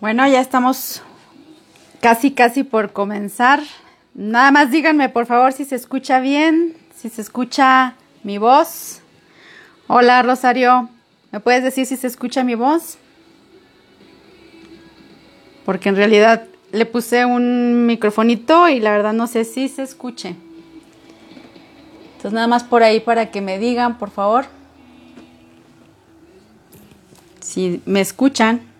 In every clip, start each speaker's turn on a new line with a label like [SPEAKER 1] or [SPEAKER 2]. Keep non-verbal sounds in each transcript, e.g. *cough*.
[SPEAKER 1] Bueno, ya estamos casi, casi por comenzar. Nada más díganme, por favor, si se escucha bien, si se escucha mi voz. Hola, Rosario. ¿Me puedes decir si se escucha mi voz? Porque en realidad le puse un microfonito y la verdad no sé si se escuche. Entonces nada más por ahí para que me digan, por favor. Si me escuchan.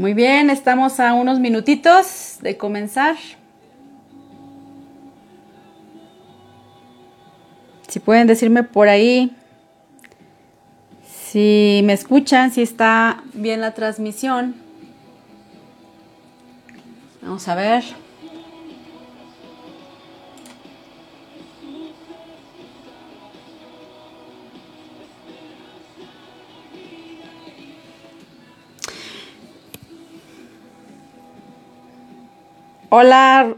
[SPEAKER 1] Muy bien, estamos a unos minutitos de comenzar. Si pueden decirme por ahí si me escuchan, si está bien la transmisión. Vamos a ver. Hola.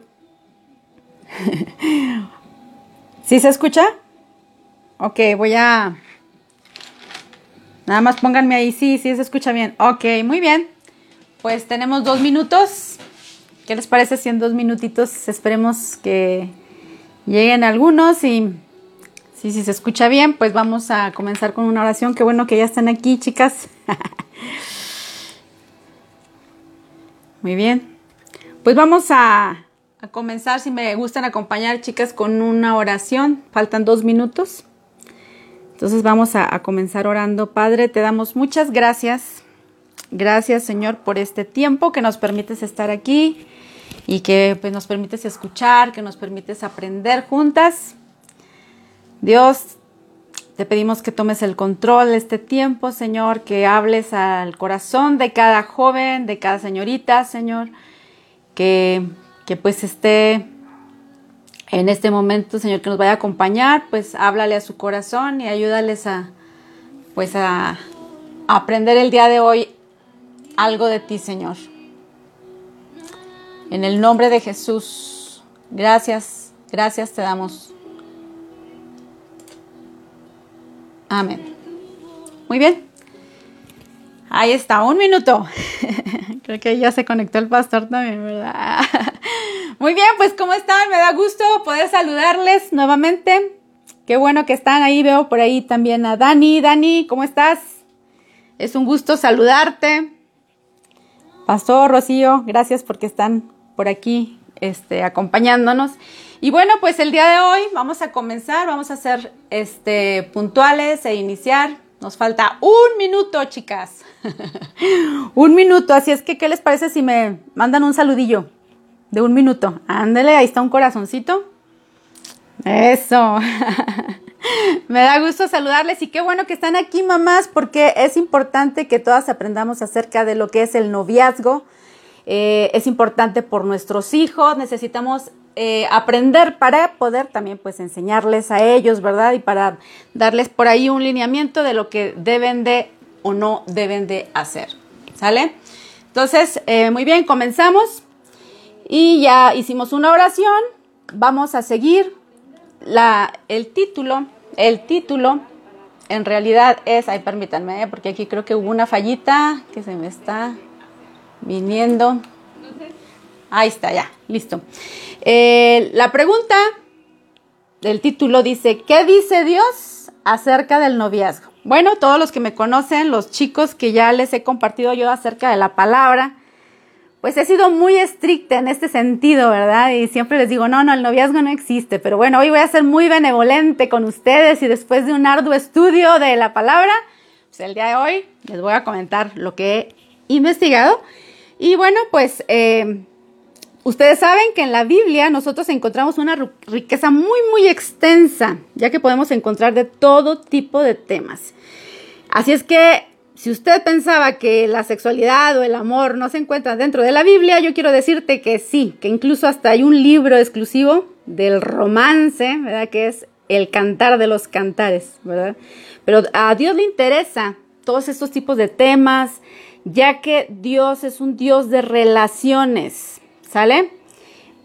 [SPEAKER 1] *laughs* ¿Sí se escucha? Ok, voy a... Nada más pónganme ahí, sí, sí se escucha bien. Ok, muy bien. Pues tenemos dos minutos. ¿Qué les parece si en dos minutitos esperemos que lleguen algunos y si sí, sí, se escucha bien, pues vamos a comenzar con una oración. Qué bueno que ya están aquí, chicas. *laughs* Muy bien. Pues vamos a, comenzar, si me gustan acompañar, chicas, con una oración. Faltan dos minutos. Entonces vamos a, comenzar orando. Padre, te damos muchas gracias. Gracias, Señor, por este tiempo que nos permites estar aquí y que pues, nos permites escuchar, que nos permites aprender juntas. Dios, te pedimos que tomes el control de este tiempo, Señor, que hables al corazón de cada joven, de cada señorita, Señor que, pues esté en este momento, Señor, que nos vaya a acompañar, pues háblale a su corazón y ayúdales a, pues a, aprender el día de hoy algo de ti, Señor. En el nombre de Jesús, gracias, gracias te damos. Amén. Muy bien. Ahí está, un minuto. *laughs* Creo que ya se conectó el pastor también, ¿verdad? *laughs* Muy bien, pues ¿cómo están? Me da gusto poder saludarles nuevamente. Qué bueno que están ahí. Veo por ahí también a Dani. Dani, ¿cómo estás? Es un gusto saludarte. Pastor Rocío, gracias porque están por aquí este, acompañándonos. Y bueno, pues el día de hoy vamos a comenzar, vamos a ser este, puntuales e iniciar nos falta un minuto, chicas. *laughs* un minuto. Así es que, ¿qué les parece si me mandan un saludillo de un minuto? Ándele, ahí está un corazoncito. Eso. *laughs* me da gusto saludarles y qué bueno que están aquí, mamás, porque es importante que todas aprendamos acerca de lo que es el noviazgo. Eh, es importante por nuestros hijos. Necesitamos eh, aprender para poder también pues enseñarles a ellos, ¿verdad? Y para darles por ahí un lineamiento de lo que deben de o no deben de hacer, ¿sale? Entonces, eh, muy bien, comenzamos y ya hicimos una oración, vamos a seguir la, el título, el título en realidad es, ay, permítanme, ¿eh? porque aquí creo que hubo una fallita que se me está viniendo. Ahí está, ya, listo. Eh, la pregunta del título dice, ¿qué dice Dios acerca del noviazgo? Bueno, todos los que me conocen, los chicos que ya les he compartido yo acerca de la palabra, pues he sido muy estricta en este sentido, ¿verdad? Y siempre les digo, no, no, el noviazgo no existe, pero bueno, hoy voy a ser muy benevolente con ustedes y después de un arduo estudio de la palabra, pues el día de hoy les voy a comentar lo que he investigado. Y bueno, pues eh, Ustedes saben que en la Biblia nosotros encontramos una riqueza muy, muy extensa, ya que podemos encontrar de todo tipo de temas. Así es que si usted pensaba que la sexualidad o el amor no se encuentran dentro de la Biblia, yo quiero decirte que sí, que incluso hasta hay un libro exclusivo del romance, ¿verdad? Que es El cantar de los cantares, ¿verdad? Pero a Dios le interesa todos estos tipos de temas ya que Dios es un Dios de relaciones, ¿sale?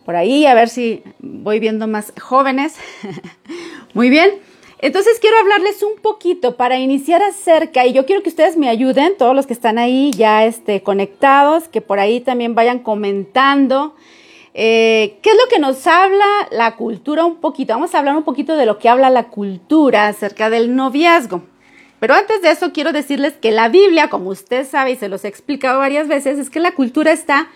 [SPEAKER 1] Por ahí, a ver si voy viendo más jóvenes. *laughs* Muy bien. Entonces quiero hablarles un poquito para iniciar acerca, y yo quiero que ustedes me ayuden, todos los que están ahí ya este, conectados, que por ahí también vayan comentando. Eh, ¿Qué es lo que nos habla la cultura un poquito? Vamos a hablar un poquito de lo que habla la cultura acerca del noviazgo. Pero antes de eso quiero decirles que la Biblia, como usted sabe y se los he explicado varias veces, es que la cultura está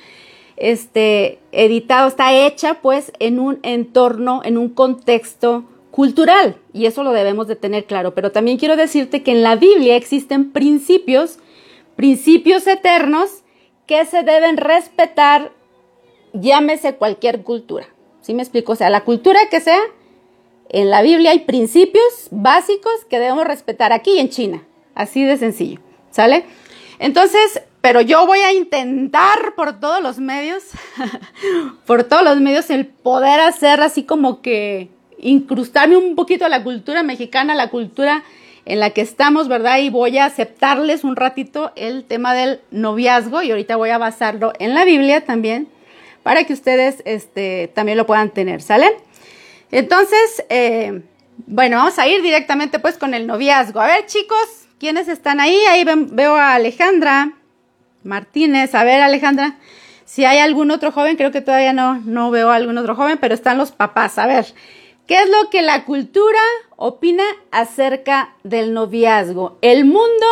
[SPEAKER 1] este, editado, está hecha pues en un entorno, en un contexto cultural y eso lo debemos de tener claro. Pero también quiero decirte que en la Biblia existen principios, principios eternos que se deben respetar, llámese cualquier cultura. ¿Sí me explico? O sea, la cultura que sea, en la Biblia hay principios básicos que debemos respetar aquí en China. Así de sencillo. ¿Sale? Entonces, pero yo voy a intentar por todos los medios, *laughs* por todos los medios, el poder hacer así como que incrustarme un poquito a la cultura mexicana, la cultura en la que estamos, ¿verdad? Y voy a aceptarles un ratito el tema del noviazgo y ahorita voy a basarlo en la Biblia también para que ustedes este, también lo puedan tener, ¿sale? Entonces, eh, bueno, vamos a ir directamente pues con el noviazgo. A ver, chicos, ¿quiénes están ahí? Ahí veo a Alejandra Martínez. A ver, Alejandra, si hay algún otro joven, creo que todavía no, no veo a algún otro joven, pero están los papás. A ver, ¿qué es lo que la cultura opina acerca del noviazgo? El mundo,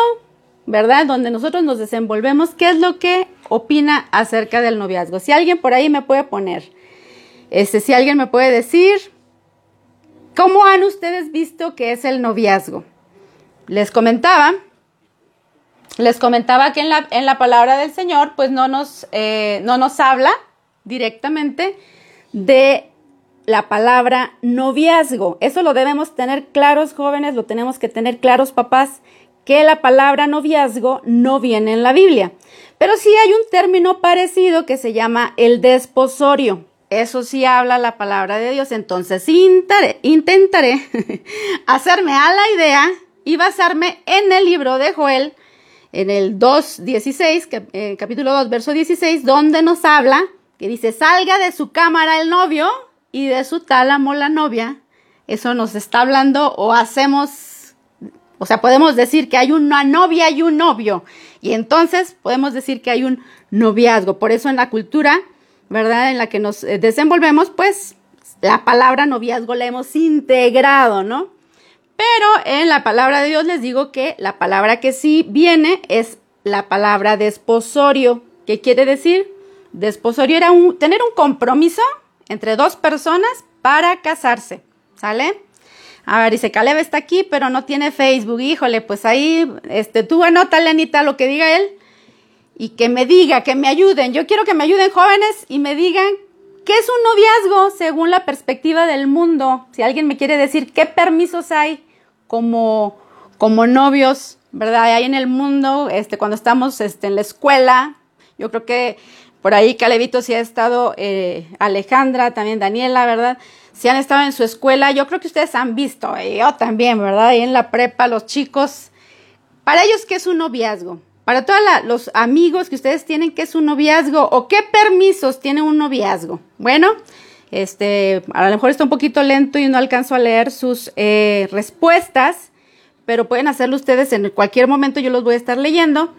[SPEAKER 1] ¿verdad? Donde nosotros nos desenvolvemos, ¿qué es lo que opina acerca del noviazgo? Si alguien por ahí me puede poner, este, si alguien me puede decir, ¿cómo han ustedes visto que es el noviazgo? Les comentaba les comentaba que en la, en la palabra del Señor, pues no nos, eh, no nos habla directamente de la palabra noviazgo. Eso lo debemos tener claros, jóvenes, lo tenemos que tener claros, papás, que la palabra noviazgo no viene en la Biblia. Pero sí hay un término parecido que se llama el desposorio. Eso sí habla la palabra de Dios. Entonces intentaré, intentaré *laughs* hacerme a la idea y basarme en el libro de Joel en el 2.16, eh, capítulo 2, verso 16, donde nos habla que dice, salga de su cámara el novio y de su tálamo la novia. Eso nos está hablando o hacemos, o sea, podemos decir que hay una novia y un novio. Y entonces podemos decir que hay un noviazgo. Por eso en la cultura, ¿verdad? En la que nos eh, desenvolvemos, pues la palabra noviazgo la hemos integrado, ¿no? Pero en la palabra de Dios les digo que la palabra que sí viene es la palabra desposorio. ¿Qué quiere decir? Desposorio era tener un compromiso entre dos personas para casarse. ¿Sale? A ver, dice, Caleb está aquí, pero no tiene Facebook. Híjole, pues ahí, este, tú anótale, Anita, lo que diga él. Y que me diga, que me ayuden. Yo quiero que me ayuden jóvenes y me digan qué es un noviazgo según la perspectiva del mundo. Si alguien me quiere decir qué permisos hay como, como novios, ¿verdad? Hay en el mundo, este, cuando estamos este, en la escuela, yo creo que por ahí Calevito sí ha estado, eh, Alejandra, también Daniela, ¿verdad? Si han estado en su escuela, yo creo que ustedes han visto, yo también, ¿verdad? Ahí en la prepa, los chicos, para ellos, ¿qué es un noviazgo? Para todos los amigos que ustedes tienen, ¿qué es un noviazgo? ¿O qué permisos tiene un noviazgo? Bueno, este, a lo mejor está un poquito lento y no alcanzo a leer sus eh, respuestas, pero pueden hacerlo ustedes en cualquier momento, yo los voy a estar leyendo.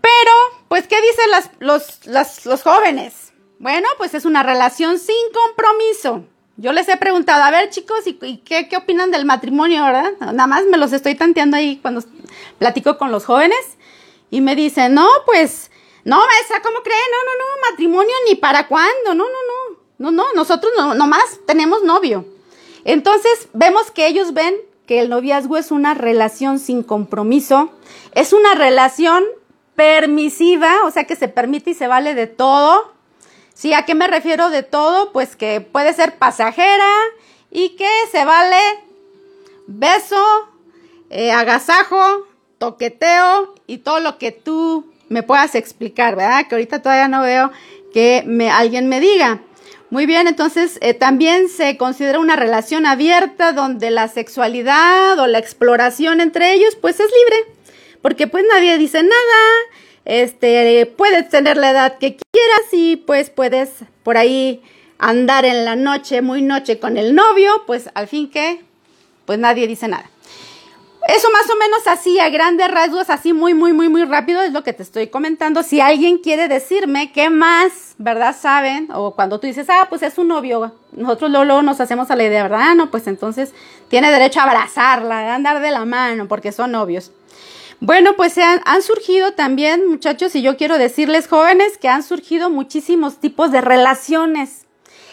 [SPEAKER 1] Pero, pues, ¿qué dicen las, los, los jóvenes? Bueno, pues es una relación sin compromiso. Yo les he preguntado, a ver chicos, ¿y, qué, qué, opinan del matrimonio, verdad? Nada más me los estoy tanteando ahí cuando platico con los jóvenes y me dicen, no, pues, no, esa, ¿cómo creen? No, no, no, matrimonio ni para cuándo, no, no, no. No, no, nosotros no, nomás tenemos novio. Entonces vemos que ellos ven que el noviazgo es una relación sin compromiso, es una relación permisiva, o sea que se permite y se vale de todo. ¿Sí? ¿A qué me refiero de todo? Pues que puede ser pasajera y que se vale beso, eh, agasajo, toqueteo y todo lo que tú me puedas explicar, ¿verdad? Que ahorita todavía no veo que me, alguien me diga. Muy bien, entonces eh, también se considera una relación abierta donde la sexualidad o la exploración entre ellos pues es libre, porque pues nadie dice nada, este, puedes tener la edad que quieras y pues puedes por ahí andar en la noche, muy noche con el novio, pues al fin que, pues nadie dice nada. Eso más o menos así, a grandes rasgos, así muy, muy, muy, muy rápido es lo que te estoy comentando. Si alguien quiere decirme qué más, ¿verdad? Saben, o cuando tú dices, ah, pues es un novio, nosotros luego, nos hacemos a la idea, ¿verdad? Ah, no, pues entonces tiene derecho a abrazarla, a andar de la mano, porque son novios. Bueno, pues han, han surgido también, muchachos, y yo quiero decirles, jóvenes, que han surgido muchísimos tipos de relaciones.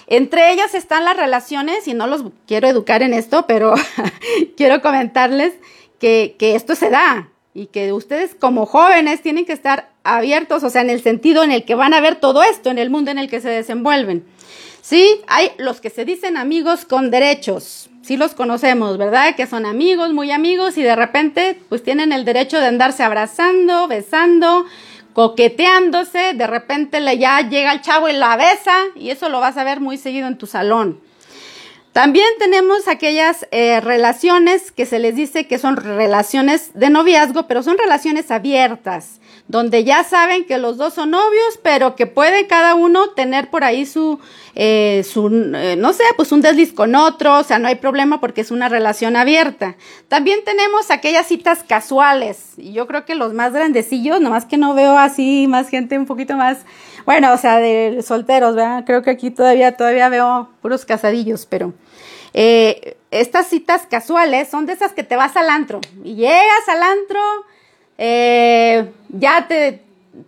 [SPEAKER 1] Entre ellas están las relaciones, y no los quiero educar en esto, pero *laughs* quiero comentarles que, esto se da y que ustedes como jóvenes tienen que estar abiertos, o sea, en el sentido en el que van a ver todo esto en el mundo en el que se desenvuelven. Sí, hay los que se dicen amigos con derechos, sí los conocemos, ¿verdad? Que son amigos, muy amigos y de repente pues tienen el derecho de andarse abrazando, besando, coqueteándose, de repente le ya llega el chavo y la besa y eso lo vas a ver muy seguido en tu salón. También tenemos aquellas eh, relaciones que se les dice que son relaciones de noviazgo, pero son relaciones abiertas, donde ya saben que los dos son novios, pero que puede cada uno tener por ahí su, eh, su eh, no sé, pues un desliz con otro, o sea, no hay problema porque es una relación abierta. También tenemos aquellas citas casuales, y yo creo que los más grandecillos, nomás que no veo así más gente un poquito más bueno, o sea, de solteros, ¿verdad? Creo que aquí todavía, todavía veo puros casadillos, pero eh, estas citas casuales son de esas que te vas al antro y llegas al antro, eh, ya te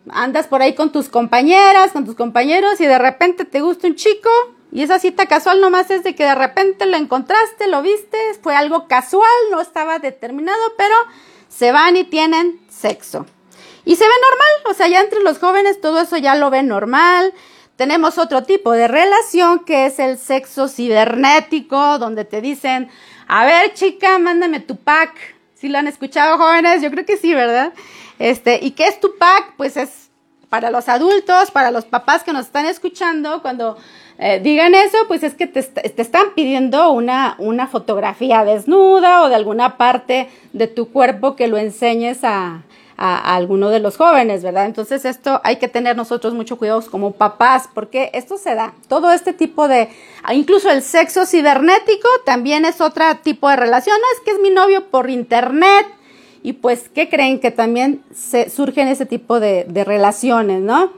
[SPEAKER 1] andas por ahí con tus compañeras, con tus compañeros y de repente te gusta un chico y esa cita casual nomás es de que de repente lo encontraste, lo viste, fue algo casual, no estaba determinado, pero se van y tienen sexo. Y se ve normal, o sea, ya entre los jóvenes todo eso ya lo ven normal. Tenemos otro tipo de relación que es el sexo cibernético, donde te dicen, a ver chica, mándame tu pack. Si lo han escuchado jóvenes, yo creo que sí, ¿verdad? Este, ¿y qué es tu pack? Pues es para los adultos, para los papás que nos están escuchando, cuando eh, digan eso, pues es que te, te, están pidiendo una, una fotografía desnuda o de alguna parte de tu cuerpo que lo enseñes a, a, alguno de los jóvenes, ¿verdad? Entonces esto hay que tener nosotros mucho cuidado como papás, porque esto se da. Todo este tipo de, incluso el sexo cibernético también es otro tipo de relación. No es que es mi novio por internet. Y pues, ¿qué creen? Que también se surgen ese tipo de, de relaciones, ¿no?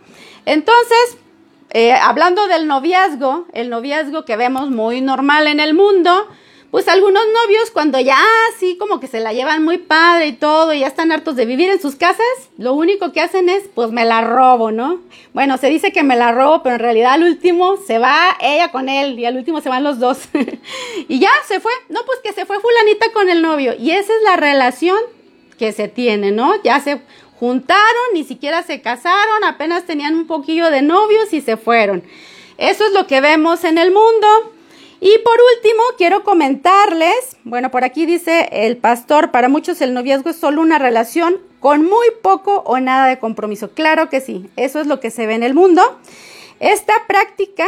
[SPEAKER 1] Entonces, eh, hablando del noviazgo, el noviazgo que vemos muy normal en el mundo, pues algunos novios cuando ya así como que se la llevan muy padre y todo y ya están hartos de vivir en sus casas, lo único que hacen es pues me la robo, ¿no? Bueno, se dice que me la robo, pero en realidad al último se va ella con él y al último se van los dos. *laughs* y ya se fue, no, pues que se fue fulanita con el novio y esa es la relación que se tiene, ¿no? Ya se juntaron, ni siquiera se casaron, apenas tenían un poquillo de novios y se fueron. Eso es lo que vemos en el mundo. Y por último, quiero comentarles, bueno, por aquí dice el pastor, para muchos el noviazgo es solo una relación con muy poco o nada de compromiso. Claro que sí, eso es lo que se ve en el mundo. Esta práctica,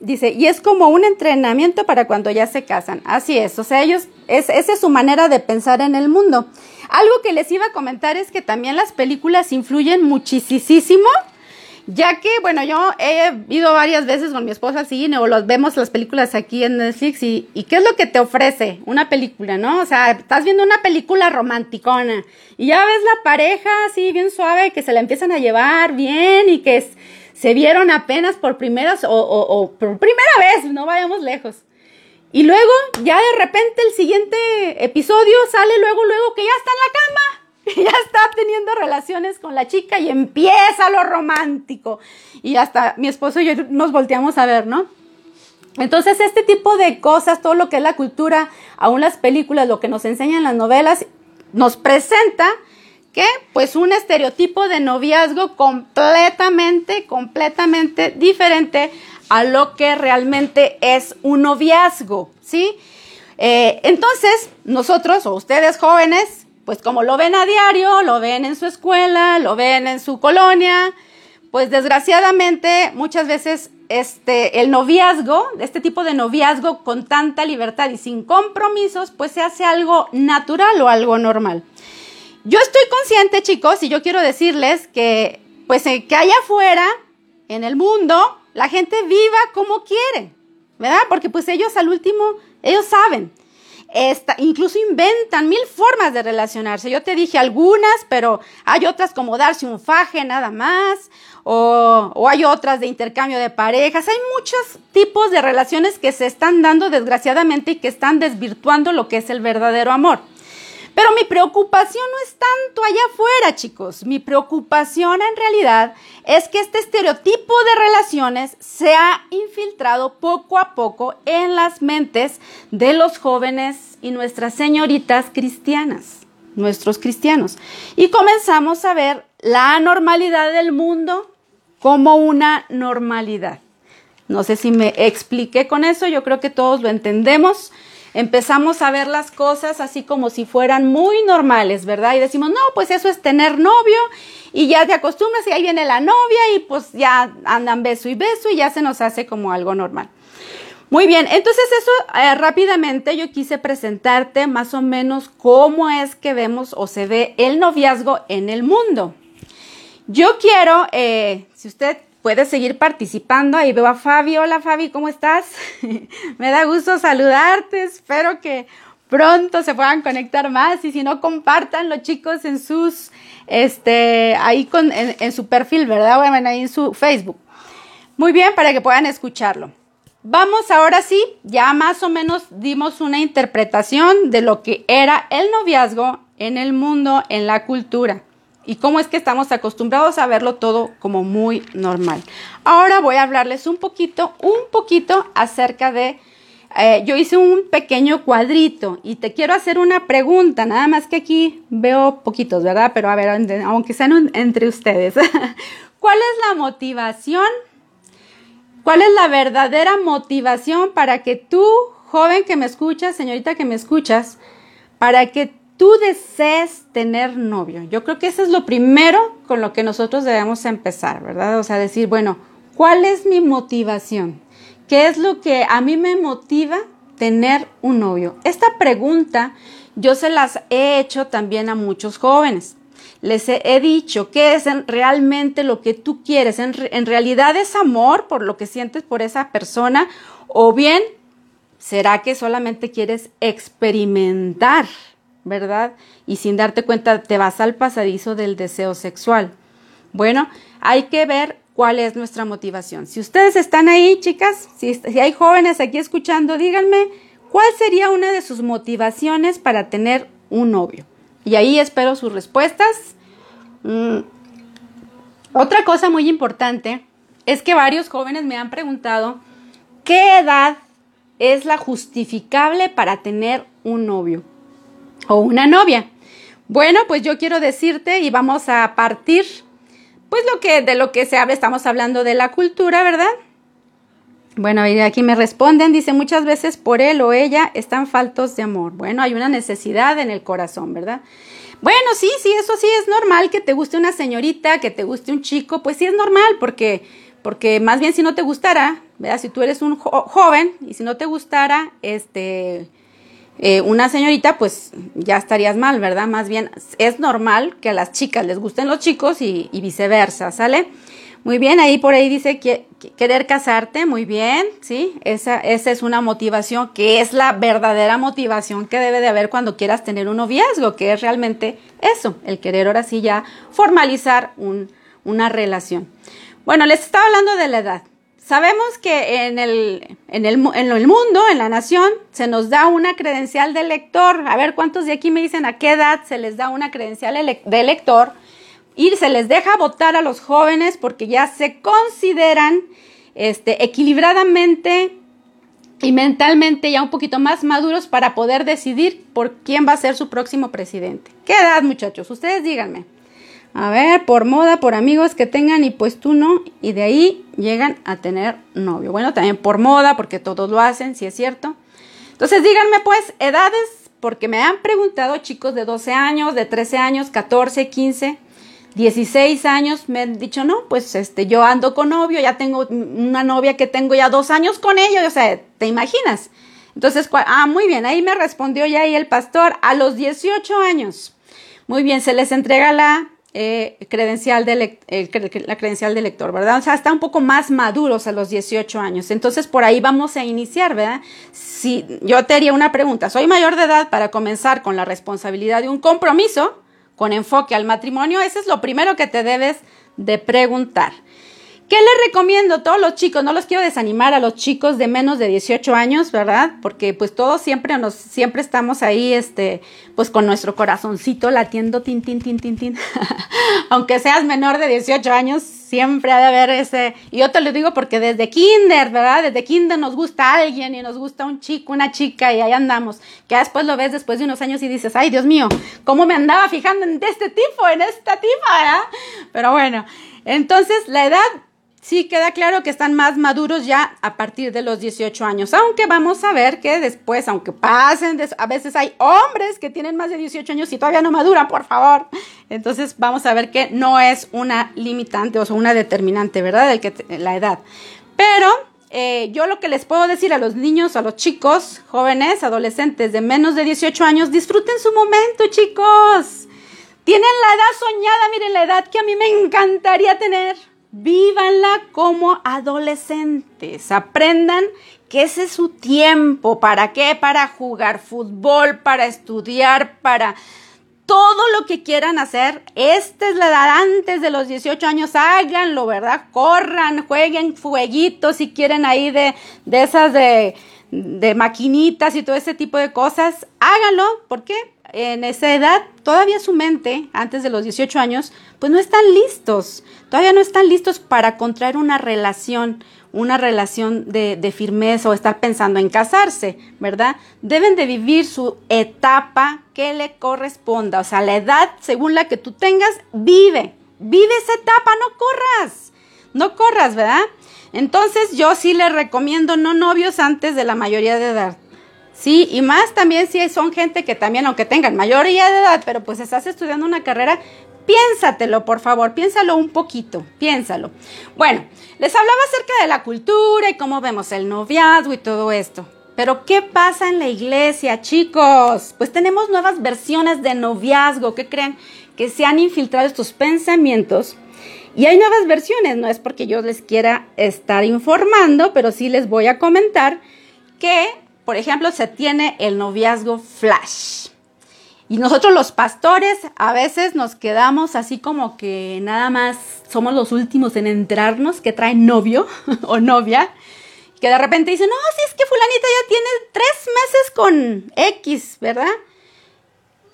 [SPEAKER 1] dice, y es como un entrenamiento para cuando ya se casan. Así es, o sea, ellos, es, esa es su manera de pensar en el mundo. Algo que les iba a comentar es que también las películas influyen muchísimo ya que, bueno, yo he ido varias veces con mi esposa al cine o los vemos las películas aquí en Netflix y, y ¿qué es lo que te ofrece una película, no? O sea, estás viendo una película romanticona y ya ves la pareja así bien suave que se la empiezan a llevar bien y que se vieron apenas por primeras o, o por primera vez, no vayamos lejos. Y luego, ya de repente el siguiente episodio sale luego, luego que ya está en la cama *laughs* ya está teniendo relaciones con la chica y empieza lo romántico. Y hasta mi esposo y yo nos volteamos a ver, ¿no? Entonces, este tipo de cosas, todo lo que es la cultura, aún las películas, lo que nos enseñan las novelas, nos presenta que, pues, un estereotipo de noviazgo completamente, completamente diferente a lo que realmente es un noviazgo, ¿sí? Eh, entonces, nosotros o ustedes jóvenes, pues como lo ven a diario, lo ven en su escuela, lo ven en su colonia, pues desgraciadamente muchas veces este el noviazgo, este tipo de noviazgo con tanta libertad y sin compromisos, pues se hace algo natural o algo normal. Yo estoy consciente, chicos, y yo quiero decirles que, pues, eh, que allá afuera, en el mundo, la gente viva como quiere, ¿verdad? Porque pues ellos al último, ellos saben. Esta, incluso inventan mil formas de relacionarse. Yo te dije algunas, pero hay otras como darse un faje nada más, o, o, hay otras de intercambio de parejas. Hay muchos tipos de relaciones que se están dando desgraciadamente y que están desvirtuando lo que es el verdadero amor. Pero mi preocupación no es tanto allá afuera, chicos. Mi preocupación en realidad es que este estereotipo de relaciones se ha infiltrado poco a poco en las mentes de los jóvenes y nuestras señoritas cristianas, nuestros cristianos. Y comenzamos a ver la normalidad del mundo como una normalidad. No sé si me expliqué con eso, yo creo que todos lo entendemos empezamos a ver las cosas así como si fueran muy normales, ¿verdad? Y decimos, no, pues eso es tener novio y ya te acostumbras y ahí viene la novia y pues ya andan beso y beso y ya se nos hace como algo normal. Muy bien, entonces eso eh, rápidamente yo quise presentarte más o menos cómo es que vemos o se ve el noviazgo en el mundo. Yo quiero, eh, si usted puedes seguir participando. Ahí veo a Fabi. Hola Fabi, ¿cómo estás? *laughs* Me da gusto saludarte. Espero que pronto se puedan conectar más y si no compartan los chicos en sus, este, ahí con, en, su perfil, ¿verdad? Bueno, ahí en su Facebook. Muy bien, para que puedan escucharlo. Vamos ahora sí, ya más o menos dimos una interpretación de lo que era el noviazgo en el mundo, en la cultura y cómo es que estamos acostumbrados a verlo todo como muy normal. Ahora voy a hablarles un poquito, un poquito acerca de, eh, yo hice un pequeño cuadrito y te quiero hacer una pregunta, nada más que aquí veo poquitos, ¿verdad? Pero a ver, aunque sean entre ustedes, *laughs* ¿cuál es la motivación? ¿Cuál es la verdadera motivación para que tú, joven que me escuchas, señorita que me escuchas, para que tú desees tener novio. Yo creo que eso es lo primero con lo que nosotros debemos empezar, ¿verdad? O sea, decir, bueno, ¿cuál es mi motivación? ¿Qué es lo que a mí me motiva tener un novio? Esta pregunta yo se las he hecho también a muchos jóvenes. Les he, dicho qué es realmente lo que tú quieres. En, en realidad es amor por lo que sientes por esa persona o bien será que solamente quieres experimentar ¿verdad? Y sin darte cuenta te vas al pasadizo del deseo sexual. Bueno, hay que ver cuál es nuestra motivación. Si ustedes están ahí, chicas, si, hay jóvenes aquí escuchando, díganme cuál sería una de sus motivaciones para tener un novio. Y ahí espero sus respuestas. Mm. Otra cosa muy importante es que varios jóvenes me han preguntado qué edad es la justificable para tener un novio o una novia. Bueno, pues yo quiero decirte y vamos a partir, pues lo que de lo que se habla, estamos hablando de la cultura, ¿verdad? Bueno, y aquí me responden, dice muchas veces por él o ella están faltos de amor. Bueno, hay una necesidad en el corazón, ¿verdad? Bueno, sí, sí, eso sí es normal que te guste una señorita, que te guste un chico, pues sí es normal porque porque más bien si no te gustara, ¿verdad? Si tú eres un joven y si no te gustara, este eh, una señorita, pues ya estarías mal, ¿verdad? Más bien es normal que a las chicas les gusten los chicos y, viceversa, ¿sale? Muy bien, ahí por ahí dice que, querer casarte, muy bien, ¿sí? Esa, esa es una motivación que es la verdadera motivación que debe de haber cuando quieras tener un noviazgo, que es realmente eso, el querer ahora sí ya formalizar una relación. Bueno, les estaba hablando de la edad. Sabemos que en el, en, el, en mundo, en la nación, se nos da una credencial de lector. A ver cuántos de aquí me dicen a qué edad se les da una credencial de lector. Y se les deja votar a los jóvenes porque ya se consideran este, equilibradamente y mentalmente ya un poquito más maduros para poder decidir por quién va a ser su próximo presidente. ¿Qué edad, muchachos? Ustedes díganme. A ver, por moda, por amigos que tengan y pues tú no, y de ahí llegan a tener novio. Bueno, también por moda, porque todos lo hacen, si es cierto. Entonces díganme pues edades, porque me han preguntado chicos de 12 años, de 13 años, 14, 15, 16 años, me han dicho, no, pues este, yo ando con novio, ya tengo una novia que tengo ya dos años con ella, o sea, ¿te imaginas? Entonces, ah, muy bien, ahí me respondió ya ahí el pastor, a los 18 años. Muy bien, se les entrega la eh, credencial de la credencial de lector, ¿verdad? O sea, está un poco más maduros a los 18 años. Entonces, por ahí vamos a iniciar, ¿verdad? Si yo te haría una pregunta, ¿soy mayor de edad para comenzar con la responsabilidad de un compromiso con enfoque al matrimonio? Ese es lo primero que te debes de preguntar. ¿Qué les recomiendo a todos los chicos? No los quiero desanimar a los chicos de menos de 18 años, ¿verdad? Porque pues todos siempre nos, siempre estamos ahí, este, pues con nuestro corazoncito latiendo tin, tin, tin, tin, tin. *laughs* Aunque seas menor de 18 años, siempre ha de haber ese, y yo te lo digo porque desde kinder, ¿verdad? Desde kinder nos gusta alguien y nos gusta un chico, una chica y ahí andamos. Que después lo ves después de unos años y dices, ay Dios mío, ¿cómo me andaba fijando en este tipo, en esta tipa, ¿verdad? Pero bueno, entonces la edad sí queda claro que están más maduros ya a partir de los 18 años, aunque vamos a ver que después, aunque pasen, a veces hay hombres que tienen más de 18 años y todavía no maduran, por favor. Entonces vamos a ver que no es una limitante o una determinante, ¿verdad? El que la edad. Pero eh, yo lo que les puedo decir a los niños, a los chicos, jóvenes, adolescentes de menos de 18 años, disfruten su momento, chicos. Tienen la edad soñada, miren la edad que a mí me encantaría tener vívanla como adolescentes, aprendan que ese es su tiempo, ¿para qué? Para jugar fútbol, para estudiar, para todo lo que quieran hacer. Esta es la edad antes de los 18 años, háganlo, ¿verdad? Corran, jueguen fueguitos si quieren ahí de, de esas de, de maquinitas y todo ese tipo de cosas. Háganlo, ¿por qué? en esa edad, todavía su mente, antes de los 18 años, pues no están listos, todavía no están listos para contraer una relación, una relación de, firmeza o estar pensando en casarse, ¿verdad? Deben de vivir su etapa que le corresponda, o sea, la edad según la que tú tengas, vive, vive esa etapa, no corras, no corras, ¿verdad? Entonces yo sí les recomiendo no novios antes de la mayoría de edad. Sí, y más también si son gente que también, aunque tengan mayoría de edad, pero pues estás estudiando una carrera, piénsatelo, por favor, piénsalo un poquito, piénsalo. Bueno, les hablaba acerca de la cultura y cómo vemos el noviazgo y todo esto. Pero ¿qué pasa en la iglesia, chicos? Pues tenemos nuevas versiones de noviazgo. ¿Qué creen? Que se han infiltrado estos pensamientos. Y hay nuevas versiones, no es porque yo les quiera estar informando, pero sí les voy a comentar que por ejemplo, se tiene el noviazgo flash. Y nosotros los pastores a veces nos quedamos así como que nada más somos los últimos en entrarnos que traen novio *laughs* o novia. Que de repente dicen, no, si es que fulanita ya tiene tres meses con X, ¿verdad?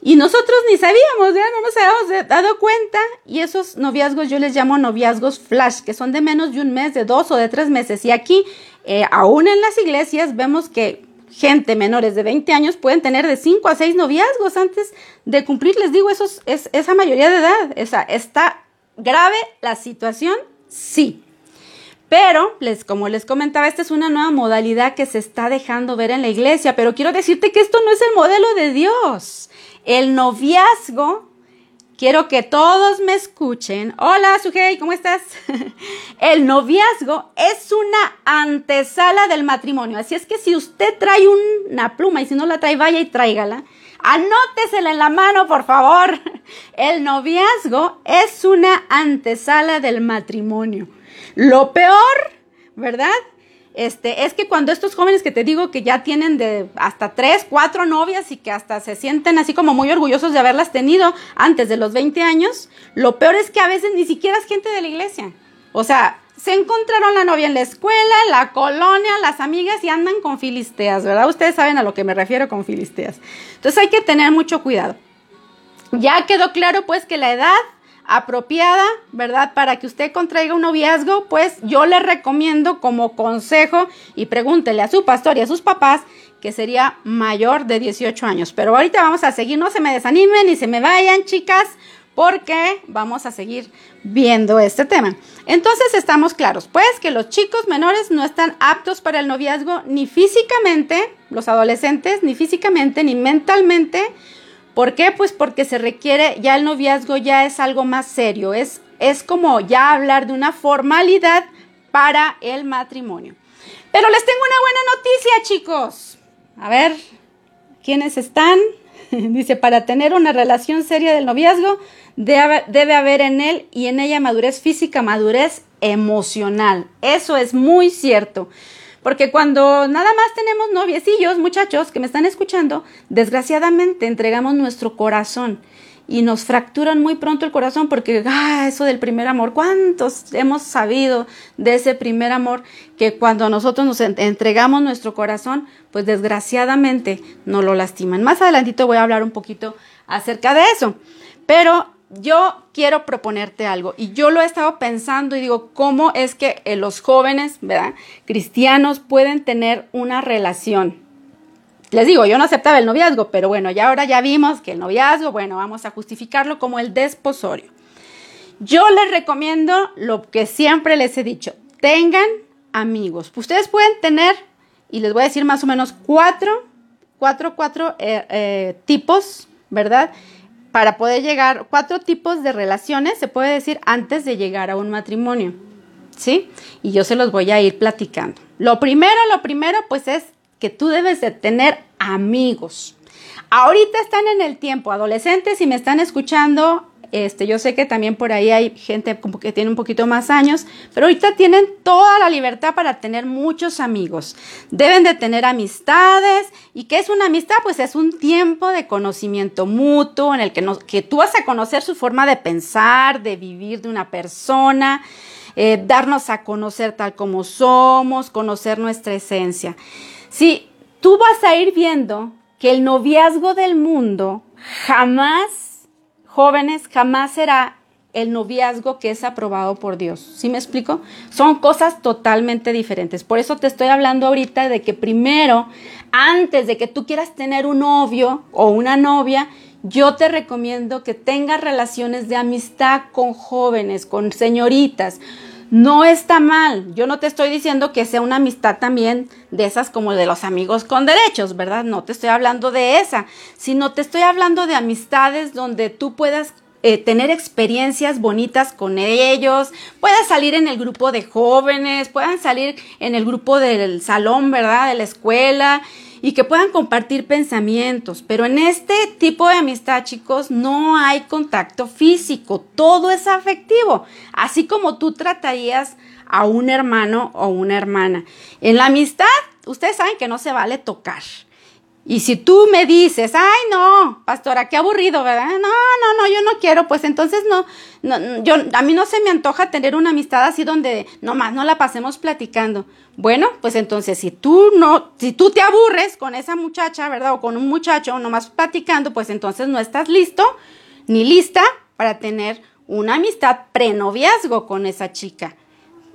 [SPEAKER 1] Y nosotros ni sabíamos, ya no nos habíamos dado cuenta. Y esos noviazgos yo les llamo noviazgos flash, que son de menos de un mes, de dos o de tres meses. Y aquí, eh, aún en las iglesias, vemos que gente menores de 20 años pueden tener de 5 a 6 noviazgos antes de cumplir. Les digo, eso es, esa mayoría de edad. Esa, ¿Está grave la situación? Sí. Pero, les, como les comentaba, esta es una nueva modalidad que se está dejando ver en la iglesia. Pero quiero decirte que esto no es el modelo de Dios. El noviazgo Quiero que todos me escuchen. Hola, Sujei, ¿cómo estás? *laughs* El noviazgo es una antesala del matrimonio. Así es que si usted trae una pluma y si no la trae, vaya y tráigala. Anótesela en la mano, por favor. *laughs* El noviazgo es una antesala del matrimonio. Lo peor, ¿verdad? Este, es que cuando estos jóvenes que te digo que ya tienen de hasta tres, cuatro novias y que hasta se sienten así como muy orgullosos de haberlas tenido antes de los 20 años, lo peor es que a veces ni siquiera es gente de la iglesia. O sea, se encontraron la novia en la escuela, en la colonia, las amigas y andan con filisteas, ¿verdad? Ustedes saben a lo que me refiero con filisteas. Entonces hay que tener mucho cuidado. Ya quedó claro pues que la edad apropiada, ¿verdad? Para que usted contraiga un noviazgo, pues yo le recomiendo como consejo y pregúntele a su pastor y a sus papás que sería mayor de 18 años. Pero ahorita vamos a seguir, no se me desanimen ni se me vayan, chicas, porque vamos a seguir viendo este tema. Entonces estamos claros, pues que los chicos menores no están aptos para el noviazgo ni físicamente, los adolescentes, ni físicamente, ni mentalmente, ¿Por qué? Pues porque se requiere, ya el noviazgo ya es algo más serio, es, es como ya hablar de una formalidad para el matrimonio. Pero les tengo una buena noticia, chicos. A ver, ¿quiénes están? *laughs* Dice, para tener una relación seria del noviazgo, debe, debe haber en él y en ella madurez física, madurez emocional. Eso es muy cierto. Porque cuando nada más tenemos noviecillos, muchachos que me están escuchando, desgraciadamente entregamos nuestro corazón y nos fracturan muy pronto el corazón porque, ah, eso del primer amor, ¿cuántos hemos sabido de ese primer amor que cuando nosotros nos entregamos nuestro corazón, pues desgraciadamente nos lo lastiman? Más adelantito voy a hablar un poquito acerca de eso, pero yo quiero proponerte algo y yo lo he estado pensando y digo, ¿cómo es que eh, los jóvenes, ¿verdad? Cristianos pueden tener una relación les digo, yo no aceptaba el noviazgo, pero bueno, ya ahora ya vimos que el noviazgo, bueno, vamos a justificarlo como el desposorio. Yo les recomiendo lo que siempre les he dicho, tengan amigos. Ustedes pueden tener, y les voy a decir más o menos cuatro, cuatro, cuatro eh, eh, tipos, ¿verdad? Para poder llegar, cuatro tipos de relaciones, se puede decir, antes de llegar a un matrimonio, ¿sí? Y yo se los voy a ir platicando. Lo primero, lo primero, pues es que tú debes de tener amigos. Ahorita están en el tiempo, adolescentes, y me están escuchando, este, yo sé que también por ahí hay gente como que tiene un poquito más años, pero ahorita tienen toda la libertad para tener muchos amigos. Deben de tener amistades. ¿Y qué es una amistad? Pues es un tiempo de conocimiento mutuo en el que, que tú vas a conocer su forma de pensar, de vivir de una persona. Eh, darnos a conocer tal como somos, conocer nuestra esencia. Sí, tú vas a ir viendo que el noviazgo del mundo jamás, jóvenes, jamás será el noviazgo que es aprobado por Dios. ¿Sí me explico? Son cosas totalmente diferentes. Por eso te estoy hablando ahorita de que primero, antes de que tú quieras tener un novio o una novia, yo te recomiendo que tengas relaciones de amistad con jóvenes, con señoritas, no está mal. Yo no te estoy diciendo que sea una amistad también de esas como de los amigos con derechos, ¿verdad? No te estoy hablando de esa, sino te estoy hablando de amistades donde tú puedas eh, tener experiencias bonitas con ellos, puedas salir en el grupo de jóvenes, puedan salir en el grupo del salón, ¿verdad? De la escuela y que puedan compartir pensamientos. Pero en este tipo de amistad, chicos, no hay contacto físico, todo es afectivo, así como tú tratarías a un hermano o una hermana. En la amistad, ustedes saben que no se vale tocar. Y si tú me dices, ay no, pastora, qué aburrido, ¿verdad? No, no, no, yo no quiero, pues entonces no, no, yo, a mí no se me antoja tener una amistad así donde nomás no la pasemos platicando. Bueno, pues entonces si tú no, si tú te aburres con esa muchacha, ¿verdad? O con un muchacho nomás platicando, pues entonces no estás listo ni lista para tener una amistad prenoviazgo con esa chica.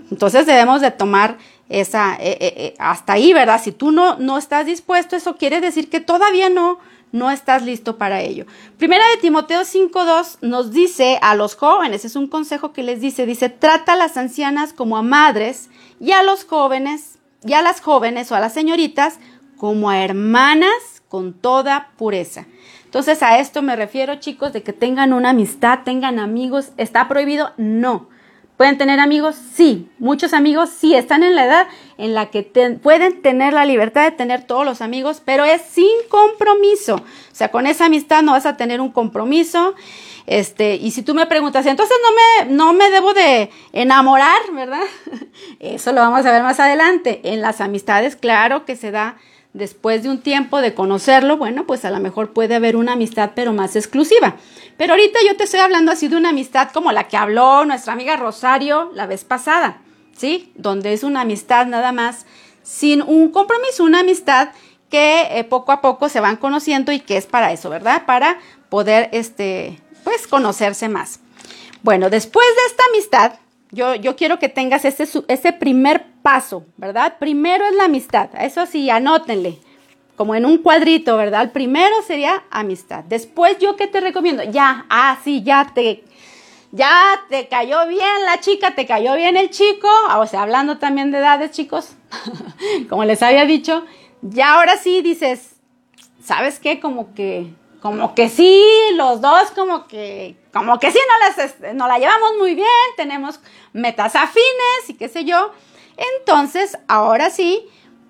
[SPEAKER 1] Entonces debemos de tomar esa, eh, eh, eh, hasta ahí, ¿verdad? Si tú no, no estás dispuesto, eso quiere decir que todavía no, no estás listo para ello. Primera de Timoteo 5.2 nos dice a los jóvenes, es un consejo que les dice, dice, trata a las ancianas como a madres y a los jóvenes, y a las jóvenes o a las señoritas como a hermanas con toda pureza. Entonces a esto me refiero, chicos, de que tengan una amistad, tengan amigos. ¿Está prohibido? No. ¿Pueden tener amigos? Sí, muchos amigos sí están en la edad en la que pueden tener la libertad de tener todos los amigos, pero es sin compromiso. O sea, con esa amistad no vas a tener un compromiso. Este, y si tú me preguntas, entonces no me, no me debo de enamorar, ¿verdad? *laughs* Eso lo vamos a ver más adelante. En las amistades, claro que se da después de un tiempo de conocerlo, bueno, pues a lo mejor puede haber una amistad, pero más exclusiva. Pero ahorita yo te estoy hablando así de una amistad como la que habló nuestra amiga Rosario la vez pasada, ¿sí? Donde es una amistad nada más sin un compromiso, una amistad que eh, poco a poco se van conociendo y que es para eso, ¿verdad? Para poder, este, pues, conocerse más. Bueno, después de esta amistad, yo, yo quiero que tengas ese, ese primer paso, ¿verdad? Primero es la amistad, eso sí, anótenle, como en un cuadrito, ¿verdad? Primero sería amistad. Después, ¿yo qué te recomiendo? Ya, ah, sí, ya te, ya te cayó bien la chica, te cayó bien el chico, ah, o sea, hablando también de edades, chicos, *laughs* como les había dicho, ya ahora sí dices, ¿sabes qué? Como que, como que sí, los dos como que, como que sí, no, las, no la llevamos muy bien, tenemos metas afines y qué sé yo. Entonces, ahora sí,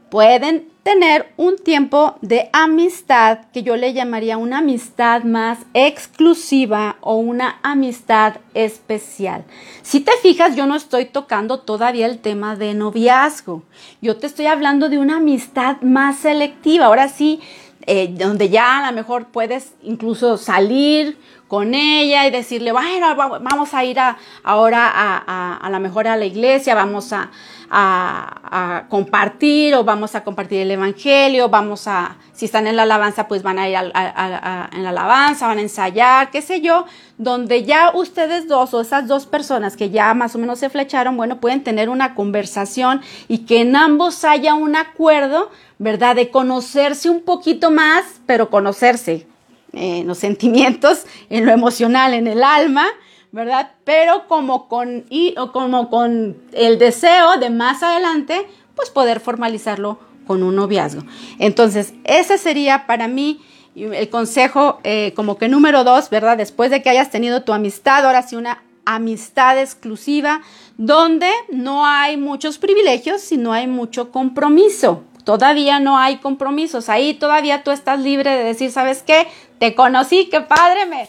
[SPEAKER 1] pueden tener un tiempo de amistad que yo le llamaría una amistad más exclusiva o una amistad especial. Si te fijas, yo no estoy tocando todavía el tema de noviazgo. Yo te estoy hablando de una amistad más selectiva. Ahora sí, eh, donde ya a lo mejor puedes incluso salir con ella y decirle, bueno, vamos a ir a, ahora a, a, a lo mejor a la iglesia, vamos a, a, compartir o vamos a compartir el Evangelio, vamos a, si están en la alabanza, pues van a ir en la alabanza, van a ensayar, qué sé yo, donde ya ustedes dos o esas dos personas que ya más o menos se flecharon, bueno, pueden tener una conversación y que en ambos haya un acuerdo, ¿verdad? De conocerse un poquito más, pero conocerse en los sentimientos, en lo emocional, en el alma, ¿verdad? Pero como con, y, como con el deseo de más adelante, pues poder formalizarlo con un noviazgo. Entonces, ese sería para mí el consejo eh, como que número dos, ¿verdad? Después de que hayas tenido tu amistad, ahora sí una amistad exclusiva, donde no hay muchos privilegios, sino hay mucho compromiso. Todavía no hay compromisos. Ahí todavía tú estás libre de decir, ¿sabes qué? Te conocí, qué padre, me,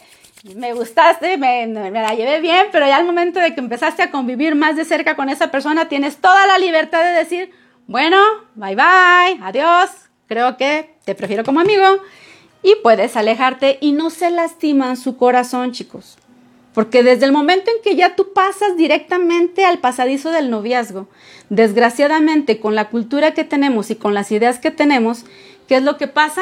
[SPEAKER 1] me gustaste, me, la llevé bien, pero ya al momento de que empezaste a convivir más de cerca con esa persona, tienes toda la libertad de decir, bueno, bye bye, adiós, creo que te prefiero como amigo. Y puedes alejarte y no se lastiman su corazón, chicos. Porque desde el momento en que ya tú pasas directamente al pasadizo del noviazgo, desgraciadamente con la cultura que tenemos y con las ideas que tenemos, ¿qué es lo que pasa?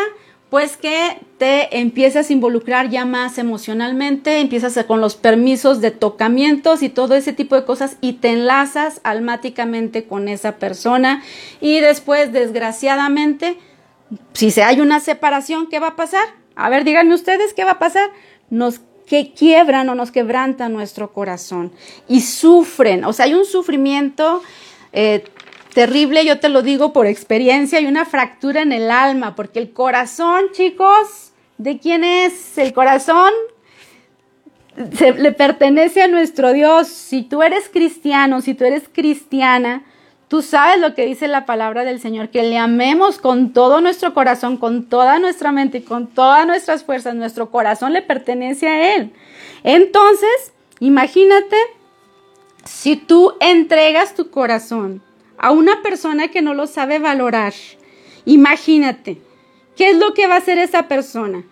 [SPEAKER 1] Pues que te empiezas a involucrar ya más emocionalmente, empiezas con los permisos de tocamientos y todo ese tipo de cosas y te enlazas almáticamente con esa persona y después, desgraciadamente, si se hay una separación, ¿qué va a pasar? A ver, díganme ustedes, ¿qué va a pasar? Nos que quiebran o nos quebrantan nuestro corazón y sufren, o sea, hay un sufrimiento eh, terrible, yo te lo digo por experiencia, hay una fractura en el alma, porque el corazón, chicos, ¿de quién es? El corazón le pertenece a nuestro Dios. Si tú eres cristiano, si tú eres cristiana, tú sabes lo que dice la palabra del Señor, que le amemos con todo nuestro corazón, con toda nuestra mente y con todas nuestras fuerzas. Nuestro corazón le pertenece a Él. Entonces, imagínate si tú entregas tu corazón a una persona que no lo sabe valorar. Imagínate, ¿qué es lo que va a hacer esa persona?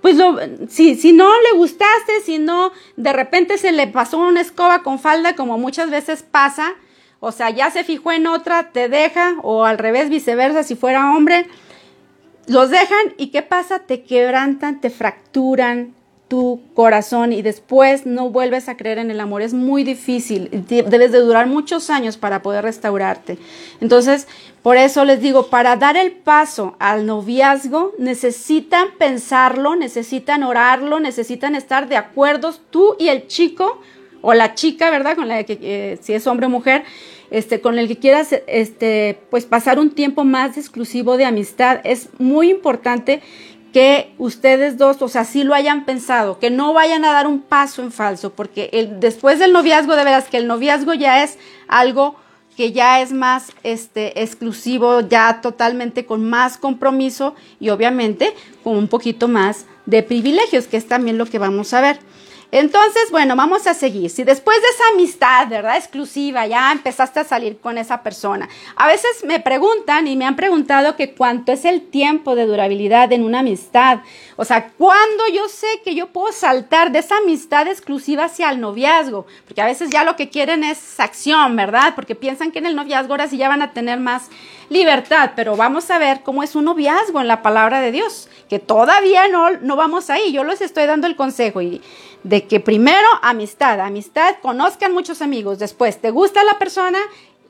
[SPEAKER 1] Pues lo, si, si no le gustaste, si no de repente se le pasó una escoba con falda, como muchas veces pasa, o sea, ya se fijó en otra, te deja, o al revés, viceversa, si fuera hombre, los dejan y ¿qué pasa? Te quebrantan, te fracturan, tu corazón y después no vuelves a creer en el amor. Es muy difícil. Debes de durar muchos años para poder restaurarte. Entonces, por eso les digo, para dar el paso al noviazgo, necesitan pensarlo, necesitan orarlo, necesitan estar de acuerdo tú y el chico o la chica, ¿verdad? Con la que, eh, si es hombre o mujer, este, con el que quieras, este, pues pasar un tiempo más exclusivo de amistad. Es muy importante que ustedes dos, o sea, sí lo hayan pensado, que no vayan a dar un paso en falso, porque el, después del noviazgo, de veras que el noviazgo ya es algo que ya es más este, exclusivo, ya totalmente con más compromiso y obviamente con un poquito más de privilegios, que es también lo que vamos a ver. Entonces, bueno, vamos a seguir. Si después de esa amistad, ¿verdad? Exclusiva, ya empezaste a salir con esa persona. A veces me preguntan y me han preguntado que cuánto es el tiempo de durabilidad en una amistad. O sea, ¿cuándo yo sé que yo puedo saltar de esa amistad exclusiva hacia el noviazgo? Porque a veces ya lo que quieren es acción, ¿verdad? Porque piensan que en el noviazgo ahora sí ya van a tener más libertad, pero vamos a ver cómo es un noviazgo en la palabra de Dios, que todavía no, no vamos ahí. Yo les estoy dando el consejo y de que primero amistad, amistad, conozcan muchos amigos, después te gusta la persona,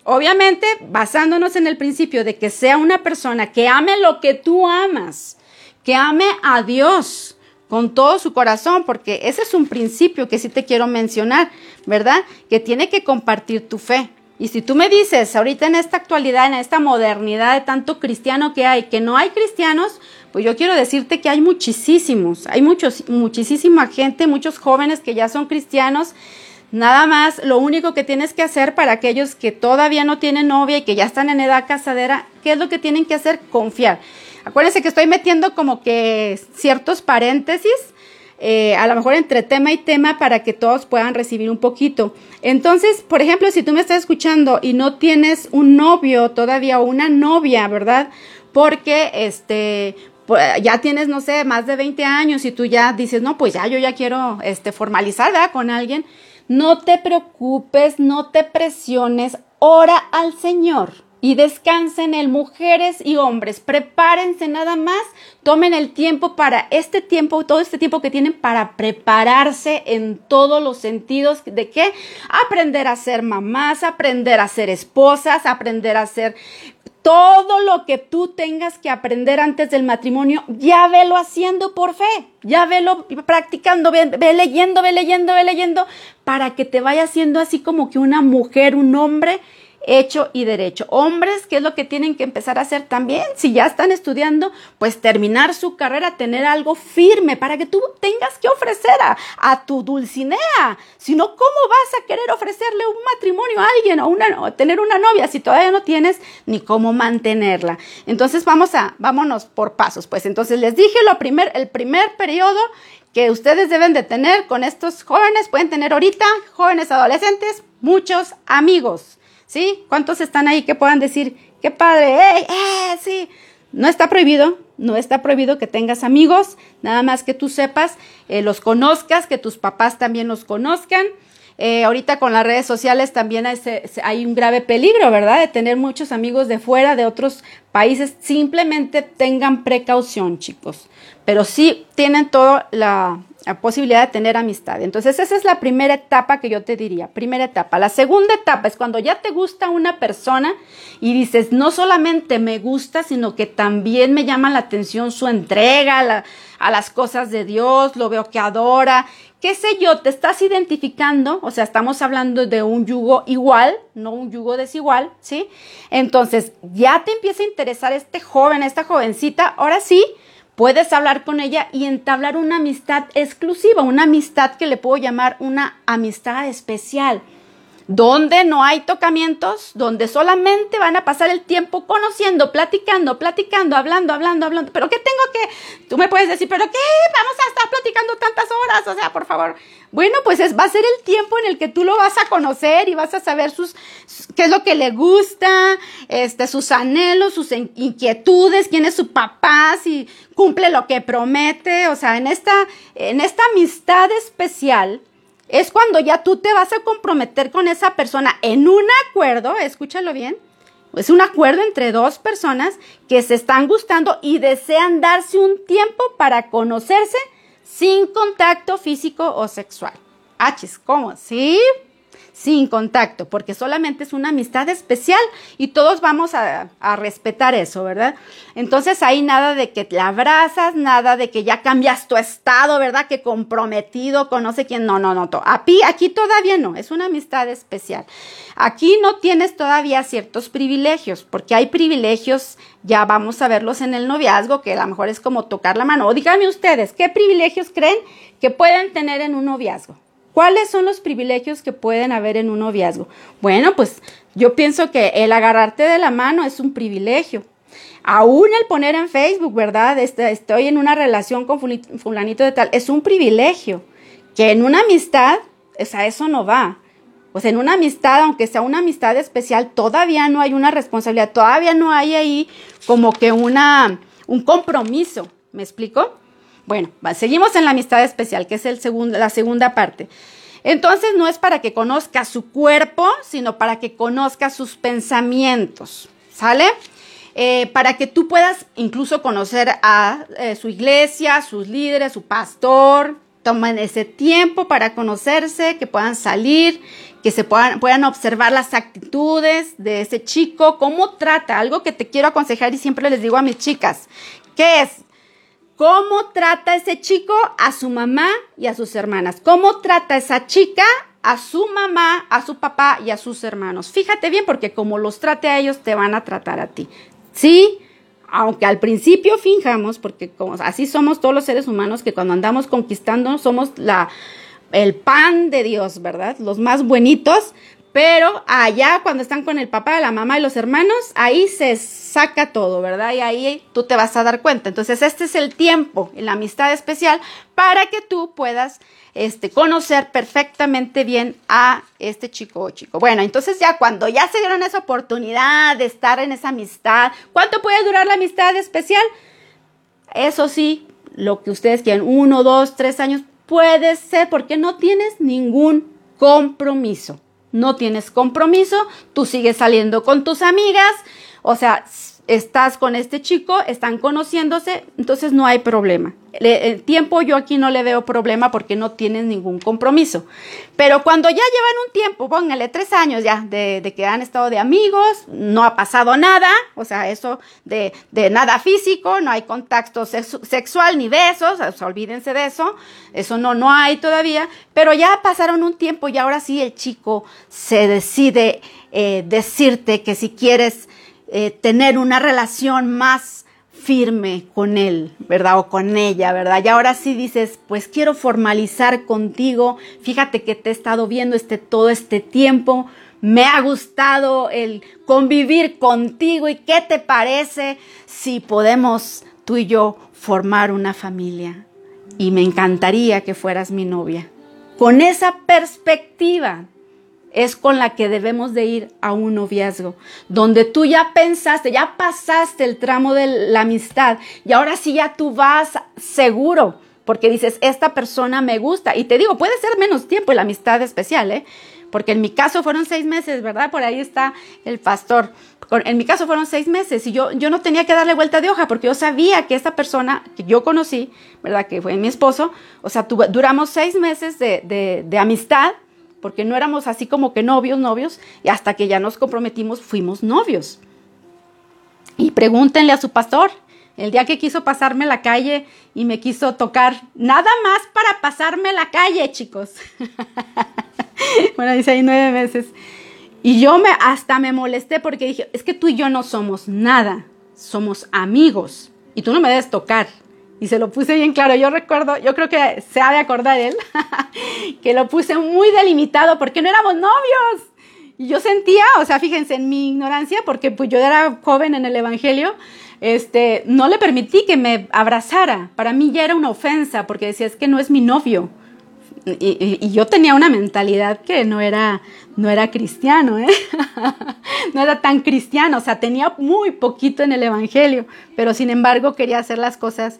[SPEAKER 1] obviamente basándonos en el principio de que sea una persona que ame lo que tú amas, que ame a Dios con todo su corazón, porque ese es un principio que sí te quiero mencionar, ¿verdad? Que tiene que compartir tu fe. Y si tú me dices, ahorita en esta actualidad, en esta modernidad de tanto cristiano que hay, que no hay cristianos, pues yo quiero decirte que hay muchísimos, hay muchos, muchísima gente, muchos jóvenes que ya son cristianos, Nada más, lo único que tienes que hacer para aquellos que todavía no tienen novia y que ya están en edad casadera, ¿qué es lo que tienen que hacer? Confiar. Acuérdense que estoy metiendo como que ciertos paréntesis, eh, a lo mejor entre tema y tema para que todos puedan recibir un poquito. Entonces, por ejemplo, si tú me estás escuchando y no tienes un novio todavía o una novia, ¿verdad? Porque este, ya tienes, no sé, más de 20 años y tú ya dices, no, pues ya yo ya quiero este, formalizar con alguien. No te preocupes, no te presiones, ora al Señor y descansen en mujeres y hombres. Prepárense nada más, tomen el tiempo para este tiempo, todo este tiempo que tienen para prepararse en todos los sentidos de qué? Aprender a ser mamás, aprender a ser esposas, aprender a ser todo lo que tú tengas que aprender antes del matrimonio, ya velo haciendo por fe, ya velo practicando, ve, ve, leyendo, ve leyendo, ve leyendo, para que te vaya haciendo así como que una mujer, un hombre hecho y derecho. Hombres, ¿qué es lo que tienen que empezar a hacer también? Si ya están estudiando, pues terminar su carrera, tener algo firme para que tú tengas que ofrecer a, tu dulcinea. Si no, ¿cómo vas a querer ofrecerle un matrimonio a alguien o, una, tener una novia si todavía no tienes ni cómo mantenerla? Entonces vamos a, vámonos por pasos. Pues entonces les dije lo primer, el primer periodo que ustedes deben de tener con estos jóvenes, pueden tener ahorita, jóvenes adolescentes, muchos amigos. ¿Sí? ¿Cuántos están ahí que puedan decir, qué padre, eh, eh, sí? No está prohibido, no está prohibido que tengas amigos, nada más que tú sepas, eh, los conozcas, que tus papás también los conozcan. Eh, ahorita con las redes sociales también hay, hay, un grave peligro, ¿verdad? De tener muchos amigos de fuera, de otros países. Simplemente tengan precaución, chicos. Pero sí tienen toda la, posibilidad de tener amistad. Entonces, esa es la primera etapa que yo te diría, primera etapa. La segunda etapa es cuando ya te gusta una persona y dices, no solamente me gusta, sino que también me llama la atención su entrega a, las cosas de Dios, lo veo que adora, qué sé yo, te estás identificando, o sea, estamos hablando de un yugo igual, no un yugo desigual, ¿sí? Entonces, ya te empieza a interesar este joven, esta jovencita, ahora sí, puedes hablar con ella y entablar una amistad exclusiva, una amistad que le puedo llamar una amistad especial, donde no hay tocamientos, donde solamente van a pasar el tiempo conociendo, platicando, platicando, hablando, hablando, hablando. Pero ¿qué tengo que? Tú me puedes decir, ¿pero qué? Vamos a estar platicando tantas horas, o sea, por favor. Bueno, pues es, va a ser el tiempo en el que tú lo vas a conocer y vas a saber sus, qué es lo que le gusta, este, sus anhelos, sus inquietudes, quién es su papá, si cumple lo que promete. O sea, en esta, en esta amistad especial es cuando ya tú te vas a comprometer con esa persona en un acuerdo, escúchalo bien, es un acuerdo entre dos personas que se están gustando y desean darse un tiempo para conocerse sin contacto físico o sexual. Achis, ¿cómo? ¿Sí? Sin contacto, porque solamente es una amistad especial y todos vamos a, respetar eso, ¿verdad? Entonces hay nada de que te abrazas, nada de que ya cambias tu estado, ¿verdad? Que comprometido con no sé quién. No, no, no. Aquí, aquí todavía no, es una amistad especial. Aquí no tienes todavía ciertos privilegios, porque hay privilegios, ya vamos a verlos en el noviazgo, que a lo mejor es como tocar la mano. O díganme ustedes, ¿qué privilegios creen que pueden tener en un noviazgo? ¿Cuáles son los privilegios que pueden haber en un noviazgo? Bueno, pues yo pienso que el agarrarte de la mano es un privilegio. Aún el poner en Facebook, ¿verdad? Este, estoy en una relación con fulanito de tal, es un privilegio. Que en una amistad, o sea, eso no va. Pues en una amistad, aunque sea una amistad especial, todavía no hay una responsabilidad, todavía no hay ahí como que una, un compromiso. ¿Me explico? Bueno, seguimos en la amistad especial, que es el la segunda parte. Entonces no es para que conozca su cuerpo, sino para que conozca sus pensamientos. ¿Sale? Eh, para que tú puedas incluso conocer a eh, su iglesia, sus líderes, su pastor. Tomen ese tiempo para conocerse, que puedan salir, que se puedan, puedan observar las actitudes de ese chico, cómo trata, algo que te quiero aconsejar y siempre les digo a mis chicas, ¿qué es? ¿Cómo trata ese chico a su mamá y a sus hermanas? ¿Cómo trata esa chica a su mamá, a su papá y a sus hermanos? Fíjate bien porque como los trate a ellos, te van a tratar a ti. ¿Sí? Aunque al principio finjamos, porque así somos todos los seres humanos, que cuando andamos conquistando somos la el pan de Dios, ¿verdad? Los más buenitos, pero allá cuando están con el papá, la mamá y los hermanos, ahí se saca todo, ¿verdad? Y ahí tú te vas a dar cuenta. Entonces, este es el tiempo, la amistad especial, para que tú puedas este, conocer perfectamente bien a este chico o chico. Bueno, entonces ya cuando ya se dieron esa oportunidad de estar en esa amistad, ¿cuánto puede durar la amistad especial? Eso sí, lo que ustedes quieran, uno, dos, tres años, puede ser porque no tienes ningún compromiso. No tienes compromiso, tú sigues saliendo con tus amigas, o sea, estás con este chico, están conociéndose, entonces no hay problema. El tiempo yo aquí no le veo problema porque no tienes ningún compromiso. Pero cuando ya llevan un tiempo, póngale tres años ya de, que han estado de amigos, no ha pasado nada, o sea, eso de, nada físico, no hay contacto sexual ni besos, o sea, olvídense de eso, eso no, no hay todavía, pero ya pasaron un tiempo y ahora sí el chico se decide eh, decirte que si quieres eh, tener una relación más firme con él, ¿verdad? O con ella, ¿verdad? Y ahora sí dices, pues quiero formalizar contigo, fíjate que te he estado viendo este, todo este tiempo, me ha gustado el convivir contigo y qué te parece si podemos tú y yo formar una familia. Y me encantaría que fueras mi novia. Con esa perspectiva es con la que debemos de ir a un noviazgo, donde tú ya pensaste, ya pasaste el tramo de la amistad y ahora sí ya tú vas seguro, porque dices, esta persona me gusta. Y te digo, puede ser menos tiempo la amistad especial, ¿eh? Porque en mi caso fueron seis meses, ¿verdad? Por ahí está el pastor. En mi caso fueron seis meses y yo, yo no tenía que darle vuelta de hoja porque yo sabía que esta persona que yo conocí, ¿verdad? Que fue mi esposo, o sea, duramos seis meses de, de amistad porque no éramos así como que novios, novios, y hasta que ya nos comprometimos fuimos novios. Y pregúntenle a su pastor, el día que quiso pasarme la calle y me quiso tocar, nada más para pasarme la calle, chicos. *laughs* bueno, dice ahí nueve meses. Y yo me, hasta me molesté porque dije, es que tú y yo no somos nada, somos amigos. Y tú no me debes tocar. Y se lo puse bien claro. Yo recuerdo, yo creo que se ha de acordar él, *laughs* que lo puse muy delimitado porque no éramos novios. Y yo sentía, o sea, fíjense en mi ignorancia, porque pues yo era joven en el Evangelio, este, no le permití que me abrazara. Para mí ya era una ofensa, porque decía, es que no es mi novio. Y, yo tenía una mentalidad que no era, no era cristiano, ¿eh? *laughs* no era tan cristiano, o sea, tenía muy poquito en el Evangelio, pero sin embargo quería hacer las cosas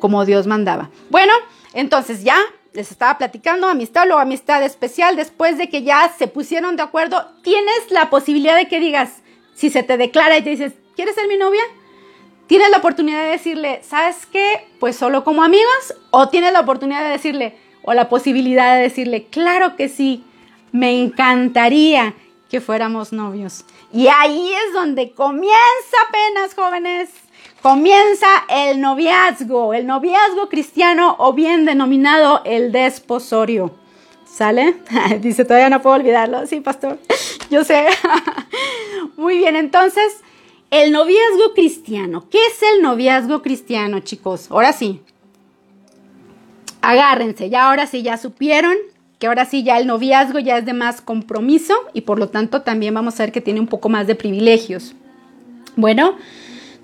[SPEAKER 1] como, Dios mandaba. Bueno, entonces ya les estaba platicando amistad o amistad especial después de que ya se pusieron de acuerdo, tienes la posibilidad de que digas, si se te declara y te dices, ¿quieres ser mi novia? Tienes la oportunidad de decirle, ¿sabes qué? Pues solo como amigos. O tienes la oportunidad de decirle, o la posibilidad de decirle, claro que sí, me encantaría que fuéramos novios. Y ahí es donde comienza apenas, jóvenes, comienza el noviazgo, el noviazgo cristiano o bien denominado el desposorio. ¿Sale? *laughs* Dice, todavía no puedo olvidarlo. Sí, pastor, *laughs* yo sé. *laughs* Muy bien, entonces, el noviazgo cristiano. ¿Qué es el noviazgo cristiano, chicos? Ahora sí. Agárrense, ya ahora sí, ya supieron que ahora sí ya el noviazgo ya es de más compromiso y por lo tanto también vamos a ver que tiene un poco más de privilegios. Bueno,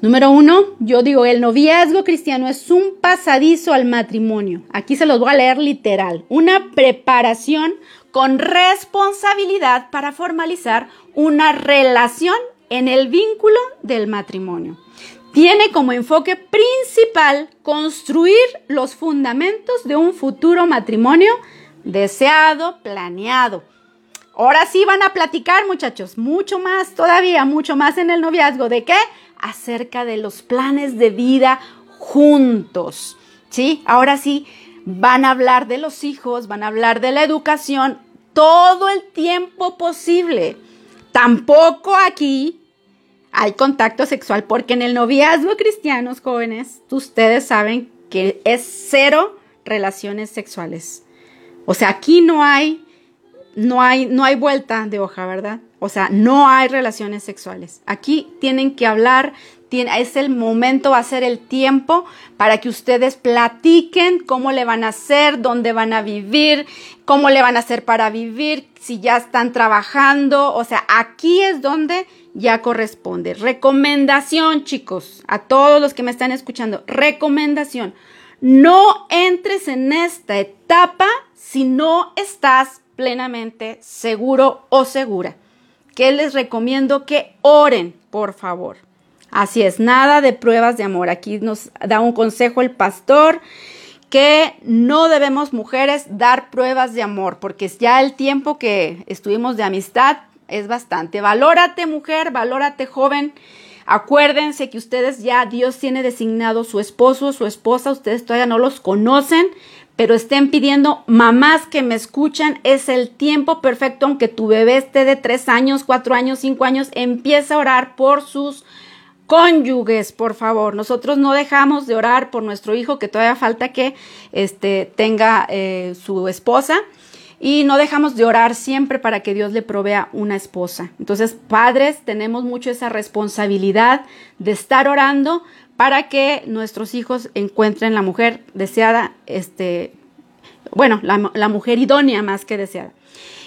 [SPEAKER 1] Número uno, yo digo, el noviazgo cristiano es un pasadizo al matrimonio. Aquí se los voy a leer literal. Una preparación con responsabilidad para formalizar una relación en el vínculo del matrimonio. Tiene como enfoque principal construir los fundamentos de un futuro matrimonio deseado, planeado. Ahora sí van a platicar, muchachos, mucho más todavía, mucho más en el noviazgo. ¿De qué? Acerca de los planes de vida juntos. ¿Sí? Ahora sí, van a hablar de los hijos, van a hablar de la educación todo el tiempo posible. Tampoco aquí hay contacto sexual, porque en el noviazgo cristianos jóvenes, ustedes saben que es cero relaciones sexuales. O sea, aquí no hay, no hay, no hay vuelta de hoja, ¿verdad? O sea, no hay relaciones sexuales. Aquí tienen que hablar, es el momento, va a ser el tiempo para que ustedes platiquen cómo le van a hacer, dónde van a vivir, cómo le van a hacer para vivir, si ya están trabajando. O sea, aquí es donde ya corresponde. Recomendación, chicos, a todos los que me están escuchando, recomendación. No entres en esta etapa si no estás plenamente seguro o segura. Que les recomiendo que oren, por favor. Así es, nada de pruebas de amor. Aquí nos da un consejo el pastor que no debemos mujeres dar pruebas de amor, porque ya el tiempo que estuvimos de amistad es bastante. Valórate mujer, valórate joven. Acuérdense que ustedes ya Dios tiene designado su esposo, su esposa, ustedes todavía no los conocen, pero estén pidiendo, mamás que me escuchan, es el tiempo perfecto, aunque tu bebé esté de tres años, cuatro años, cinco años, empieza a orar por sus cónyuges, por favor. Nosotros no dejamos de orar por nuestro hijo, que todavía falta que este, tenga eh, su esposa. Y no dejamos de orar siempre para que Dios le provea una esposa. Entonces, padres, tenemos mucho esa responsabilidad de estar orando para que nuestros hijos encuentren la mujer deseada, este, bueno, la, mujer idónea más que deseada.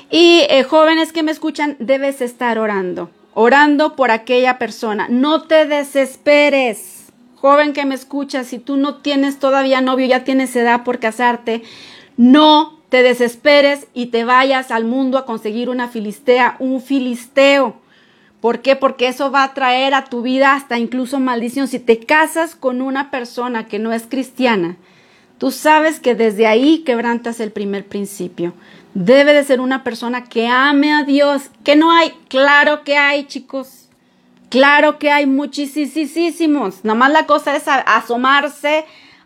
[SPEAKER 1] Y eh, jóvenes que me escuchan, debes estar orando orando por aquella persona. No te desesperes. Joven que me escuchas, si tú no tienes todavía novio, ya tienes edad por casarte, no te desesperes y te vayas al mundo a conseguir una filistea, un filisteo. ¿Por qué? Porque eso va a traer a tu vida hasta incluso maldición. Si te casas con una persona que no es cristiana, tú sabes que desde ahí quebrantas el primer principio. Debe de ser una persona que ame a Dios. Que no hay, claro que hay, chicos. Claro que hay muchísimos. Nomás la cosa es asomarse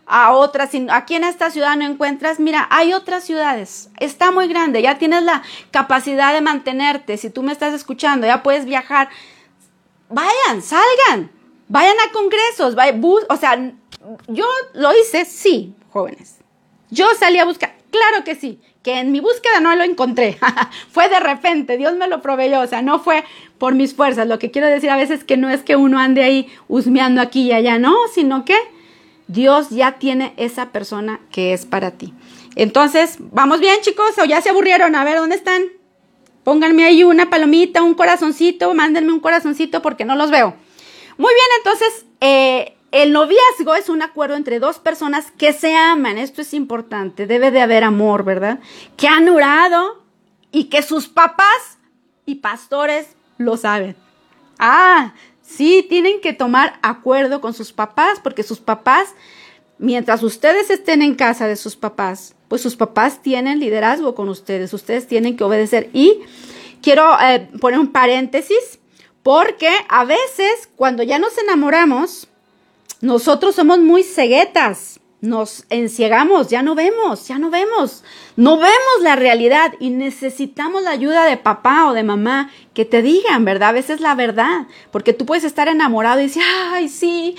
[SPEAKER 1] a otras. Aquí en esta ciudad no encuentras, mira, hay otras ciudades. Está muy grande, ya tienes la capacidad de mantenerte. Si tú me estás escuchando, ya puedes viajar. Vayan, salgan, vayan a congresos, o sea, yo lo hice, sí, jóvenes. Yo salí a buscar, claro que sí que en mi búsqueda no lo encontré. *laughs* fue de repente, Dios me lo proveyó, o sea, no fue por mis fuerzas. Lo que quiero decir a veces que no es que uno ande ahí husmeando aquí y allá, no, sino que Dios ya tiene esa persona que es para ti. Entonces, ¿vamos bien, chicos? ¿O ya se aburrieron? A ver, ¿dónde están? Pónganme ahí una palomita, un corazoncito, mándenme un corazoncito porque no los veo. Muy bien, entonces, eh, el noviazgo es un acuerdo entre dos personas que se aman. Esto es importante. Debe de haber amor, ¿verdad? Que han orado y que sus papás y pastores lo saben. Ah, sí, tienen que tomar acuerdo con sus papás porque sus papás, mientras ustedes estén en casa de sus papás, pues sus papás tienen liderazgo con ustedes. Ustedes tienen que obedecer. Y quiero eh, poner un paréntesis porque a veces cuando ya nos enamoramos, nosotros somos muy ceguetas, nos enciegamos, ya no vemos, ya no vemos, no vemos la realidad y necesitamos la ayuda de papá o de mamá que te digan, ¿verdad? A veces la verdad, porque tú puedes estar enamorado y decir, ay, sí,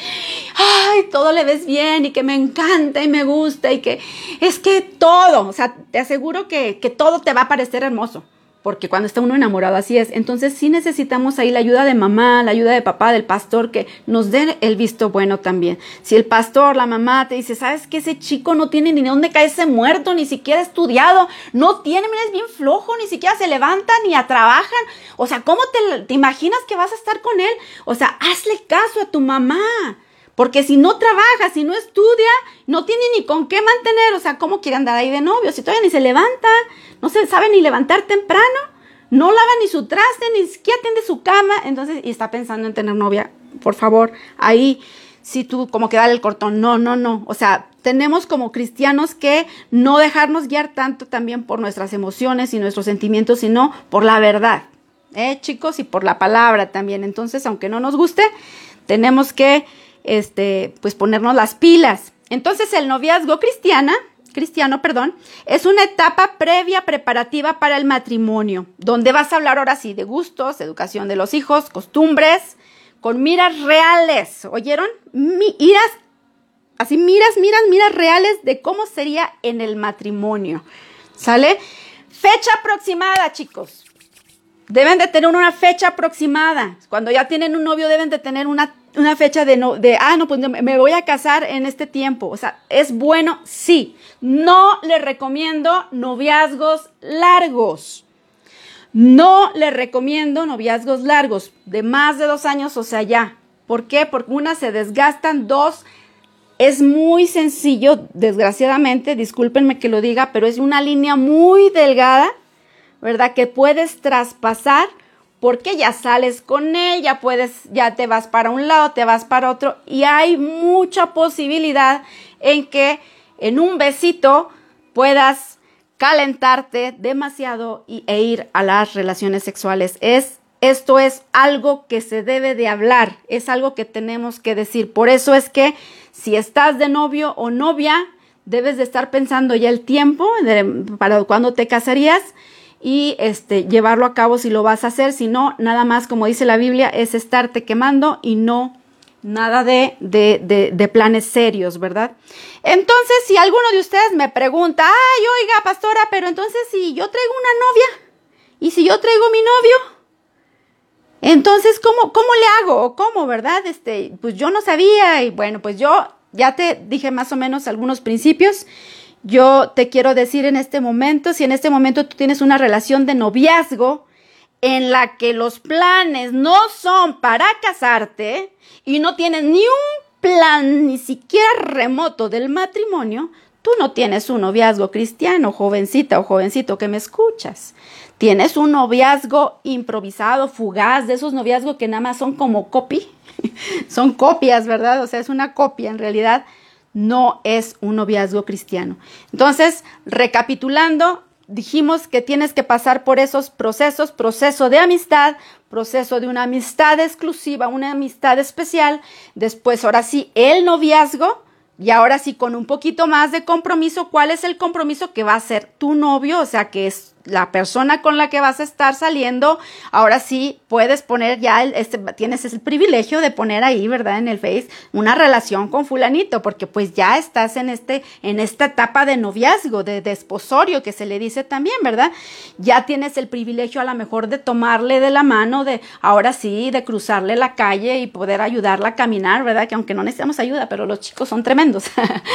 [SPEAKER 1] ay, todo le ves bien y que me encanta y me gusta y que es que todo, o sea, te aseguro que, que todo te va a parecer hermoso porque cuando está uno enamorado así es. Entonces sí necesitamos ahí la ayuda de mamá, la ayuda de papá, del pastor, que nos den el visto bueno también. Si el pastor, la mamá te dice, sabes que ese chico no tiene ni dónde caerse muerto, ni siquiera estudiado, no tiene, mira, es bien flojo, ni siquiera se levanta ni a trabajan. O sea, ¿cómo te, te imaginas que vas a estar con él? O sea, hazle caso a tu mamá. Porque si no trabaja, si no estudia, no tiene ni con qué mantener. O sea, ¿cómo quiere andar ahí de novio? Si todavía ni se levanta, no se sabe ni levantar temprano, no lava ni su traste, ni siquiera atiende su cama. Entonces, y está pensando en tener novia. Por favor, ahí, si tú como que dale el cortón. No, no, no. O sea, tenemos como cristianos que no dejarnos guiar tanto también por nuestras emociones y nuestros sentimientos, sino por la verdad. ¿Eh, chicos? Y por la palabra también. Entonces, aunque no nos guste, tenemos que este, pues ponernos las pilas. Entonces el noviazgo cristiana, cristiano, perdón, es una etapa previa preparativa para el matrimonio, donde vas a hablar ahora sí de gustos, educación de los hijos, costumbres, con miras reales, ¿oyeron? miras, así miras, miras, miras reales de cómo sería en el matrimonio. ¿Sale? Fecha aproximada, chicos. deben de tener una fecha aproximada. Cuando ya tienen un novio deben de tener una, fecha de, no, de, ah, no, pues me voy a casar en este tiempo. O sea, es bueno, sí. No le recomiendo noviazgos largos. No le recomiendo noviazgos largos, de más de dos años, o sea, ya. ¿Por qué? Porque una se desgastan, dos es muy sencillo, desgraciadamente, discúlpenme que lo diga, pero es una línea muy delgada, ¿verdad? Que puedes traspasar porque ya sales con él, ya puedes, ya te vas para un lado, te vas para otro y hay mucha posibilidad en que en un besito puedas calentarte demasiado y, e ir a las relaciones sexuales. Es, esto es algo que se debe de hablar, es algo que tenemos que decir. Por eso es que si estás de novio o novia, debes de estar pensando ya el tiempo para cuando te casarías y este, llevarlo a cabo si lo vas a hacer. Si no, nada más, como dice la Biblia, es estarte quemando y no nada de, de, de, planes serios, ¿verdad? Entonces, si alguno de ustedes me pregunta, ay, oiga, pastora, pero entonces si yo traigo una novia y si yo traigo mi novio, entonces, ¿cómo, cómo le hago? ¿O cómo, verdad? Este, pues yo no sabía y bueno, pues yo ya te dije más o menos algunos principios. Yo te quiero decir en este momento, si en este momento tú tienes una relación de noviazgo, en la que los planes no son para casarte y no tienes ni un plan ni siquiera remoto del matrimonio, tú no tienes un noviazgo cristiano, jovencita o jovencito que me escuchas. Tienes un noviazgo improvisado, fugaz, de esos noviazgos que nada más son como copy, *laughs* son copias, ¿verdad? O sea, es una copia en realidad. No es un noviazgo cristiano. Entonces, recapitulando, dijimos que tienes que pasar por esos procesos, proceso de amistad, proceso de una amistad exclusiva, una amistad especial, después ahora sí el noviazgo y ahora sí con un poquito más de compromiso, ¿cuál es el compromiso que va a ser tu novio? O sea, que es la persona con la que vas a estar saliendo, ahora sí puedes poner ya, el, este, tienes el privilegio de poner ahí, ¿verdad? En el Face una relación con fulanito, porque pues ya estás en este, en esta etapa de noviazgo, de desposorio, que se le dice también, ¿verdad? Ya tienes el privilegio a lo mejor de tomarle de la mano, de ahora sí, de cruzarle la calle y poder ayudarla a caminar, ¿verdad? Que aunque no necesitamos ayuda, pero los chicos son tremendos.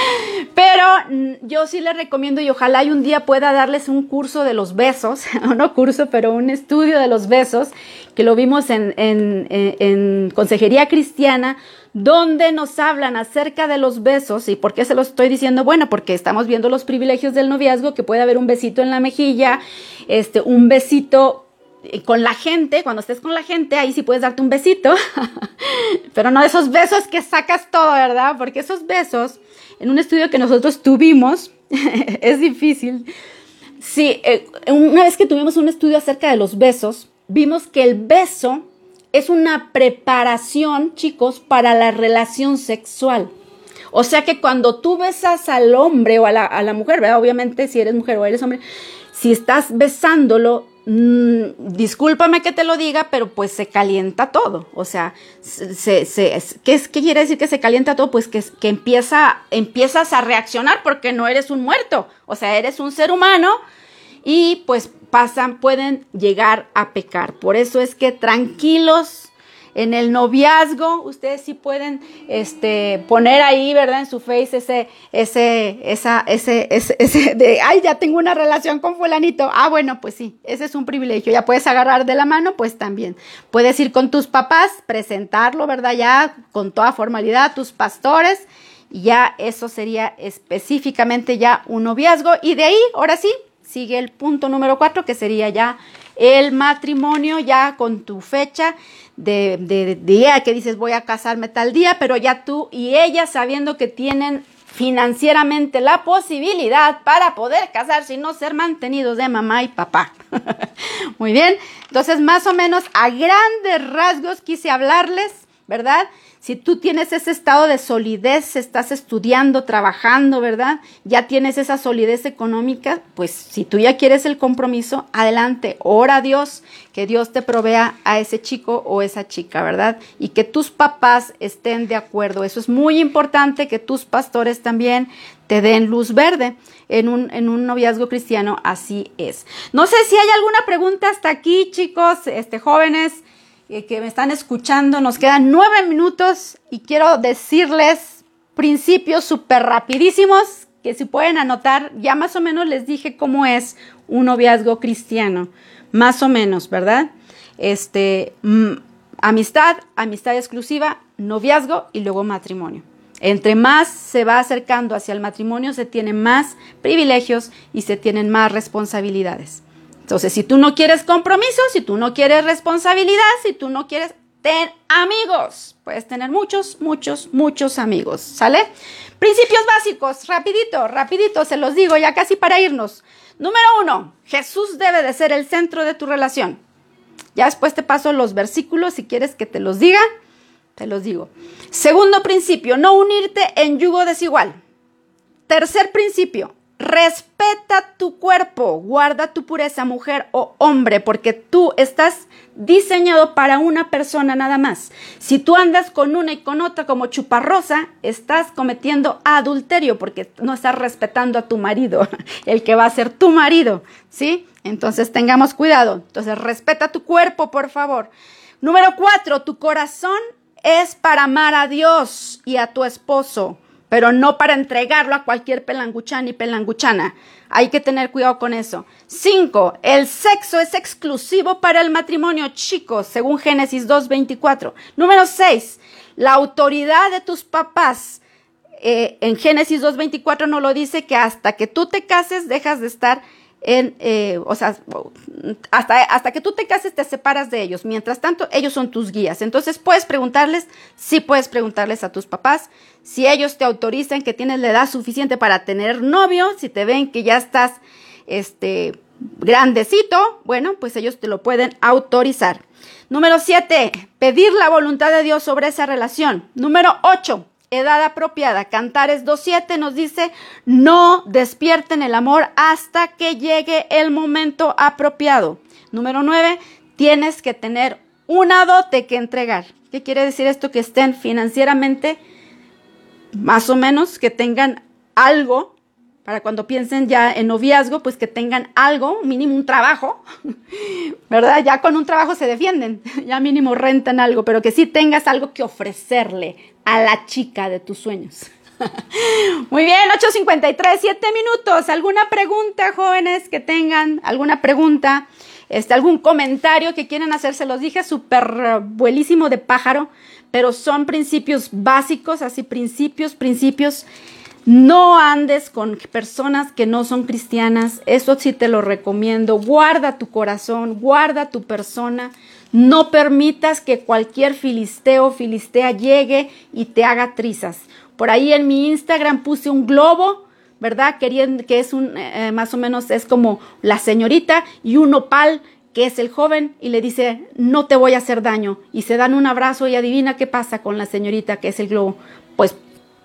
[SPEAKER 1] *laughs* pero mm, yo sí les recomiendo y ojalá un día pueda darles un curso de los besos, *laughs* no curso, pero un estudio de los besos, que lo vimos en, en, Consejería Cristiana, donde nos hablan acerca de los besos. ¿Y por qué se lo estoy diciendo? Bueno, porque estamos viendo los privilegios del noviazgo, que puede haber un besito en la mejilla, este, un besito con la gente, cuando estés con la gente, ahí sí puedes darte un besito, *laughs* pero no esos besos que sacas todo, ¿verdad? Porque esos besos, en un estudio que nosotros tuvimos, *laughs* es difícil, Sí, eh, una vez que tuvimos un estudio acerca de los besos, vimos que el beso es una preparación, chicos, para la relación sexual. O sea que cuando tú besas al hombre o a la, mujer, ¿verdad? obviamente si eres mujer o eres hombre, si estás besándolo, mm, discúlpame que te lo diga, pero pues se calienta todo. O sea, se, ¿qué, quiere decir que se calienta todo? Pues que, que empieza, empiezas a reaccionar porque no eres un muerto. O sea, eres un ser humano y pues pasan, pueden llegar a pecar. Por eso es que tranquilos en el noviazgo, ustedes sí pueden este, poner ahí, ¿verdad? En su face ese, ese, esa, ese, ese, ese, de, ay, ya tengo una relación con fulanito. Ah, bueno, pues sí, ese es un privilegio. Ya puedes agarrar de la mano, pues también. Puedes ir con tus papás, presentarlo, ¿verdad? Ya con toda formalidad, tus pastores. Y ya eso sería específicamente ya un noviazgo. Y de ahí, ahora sí, sigue el punto número cuatro, que sería ya el matrimonio, ya con tu fecha de, día que dices voy a casarme tal día, pero ya tú y ella sabiendo que tienen financieramente la posibilidad para poder casarse y no ser mantenidos de mamá y papá. *laughs* Muy bien, entonces más o menos a grandes rasgos quise hablarles ¿verdad? Si tú tienes ese estado de solidez, estás estudiando, trabajando, ¿verdad? Ya tienes esa solidez económica, pues si tú ya quieres el compromiso, adelante, ora a Dios, que Dios te provea a ese chico o esa chica, ¿verdad? Y que tus papás estén de acuerdo. Eso es muy importante, que tus pastores también te den luz verde. En un, en un noviazgo cristiano así es. No sé si hay alguna pregunta hasta aquí, chicos, este, jóvenes que me están escuchando. Nos quedan nueve minutos y quiero decirles principios súper rapidísimos que si pueden anotar, ya más o menos les dije cómo es un noviazgo cristiano, más o menos, ¿verdad? Este, mm, amistad, amistad exclusiva, noviazgo y luego matrimonio. Entre más se va acercando hacia el matrimonio, se tienen más privilegios y se tienen más responsabilidades. Entonces, si tú no quieres compromiso, si tú no quieres responsabilidad, si tú no quieres, ten amigos. Puedes tener muchos, muchos, muchos amigos. ¿Sale? Principios básicos, rapidito, rapidito, se los digo ya casi para irnos. Número uno, Jesús debe de ser el centro de tu relación. Ya después te paso los versículos si quieres que te los diga, te los digo. Segundo principio, no unirte en yugo desigual. Tercer principio, Respeta tu cuerpo, guarda tu pureza, mujer o hombre, porque tú estás diseñado para una persona nada más. Si tú andas con una y con otra como chuparrosa, estás cometiendo adulterio porque no estás respetando a tu marido, *laughs* el que va a ser tu marido, ¿sí? Entonces tengamos cuidado. Entonces respeta tu cuerpo, por favor. Número cuatro, tu corazón es para amar a Dios y a tu esposo pero no para entregarlo a cualquier pelanguchán y pelanguchana. Hay que tener cuidado con eso. Cinco, el sexo es exclusivo para el matrimonio, chicos, según Génesis 2.24. Número seis, la autoridad de tus papás. Eh, en Génesis 2.24 no lo dice que hasta que tú te cases dejas de estar eh, o sea, hasta, hasta que tú te cases te separas de ellos. Mientras tanto, ellos son tus guías. Entonces, puedes preguntarles, sí puedes preguntarles a tus papás, si ellos te autorizan que tienes la edad suficiente para tener novio, si te ven que ya estás, este, grandecito, bueno, pues ellos te lo pueden autorizar. Número siete, pedir la voluntad de Dios sobre esa relación. Número ocho, edad apropiada. Cantares 2.7 nos dice, no despierten el amor hasta que llegue el momento apropiado. Número 9, tienes que tener una dote que entregar. ¿Qué quiere decir esto? Que estén financieramente más o menos, que tengan algo para cuando piensen ya en noviazgo, pues que tengan algo, mínimo un trabajo, *laughs* ¿verdad? Ya con un trabajo se defienden, *laughs* ya mínimo rentan algo, pero que sí tengas algo que ofrecerle a la chica de tus sueños. *laughs* Muy bien, 8.53, 7 minutos. ¿Alguna pregunta, jóvenes, que tengan? ¿Alguna pregunta? Este, ¿Algún comentario que quieran hacer? Se los dije súper buenísimo de pájaro, pero son principios básicos, así principios, principios no andes con personas que no son cristianas, eso sí te lo recomiendo. Guarda tu corazón, guarda tu persona. No permitas que cualquier filisteo o filistea llegue y te haga trizas. Por ahí en mi Instagram puse un globo, ¿verdad? Queriendo que es un, eh, más o menos es como la señorita y un opal que es el joven y le dice, no te voy a hacer daño. Y se dan un abrazo y adivina qué pasa con la señorita que es el globo. Pues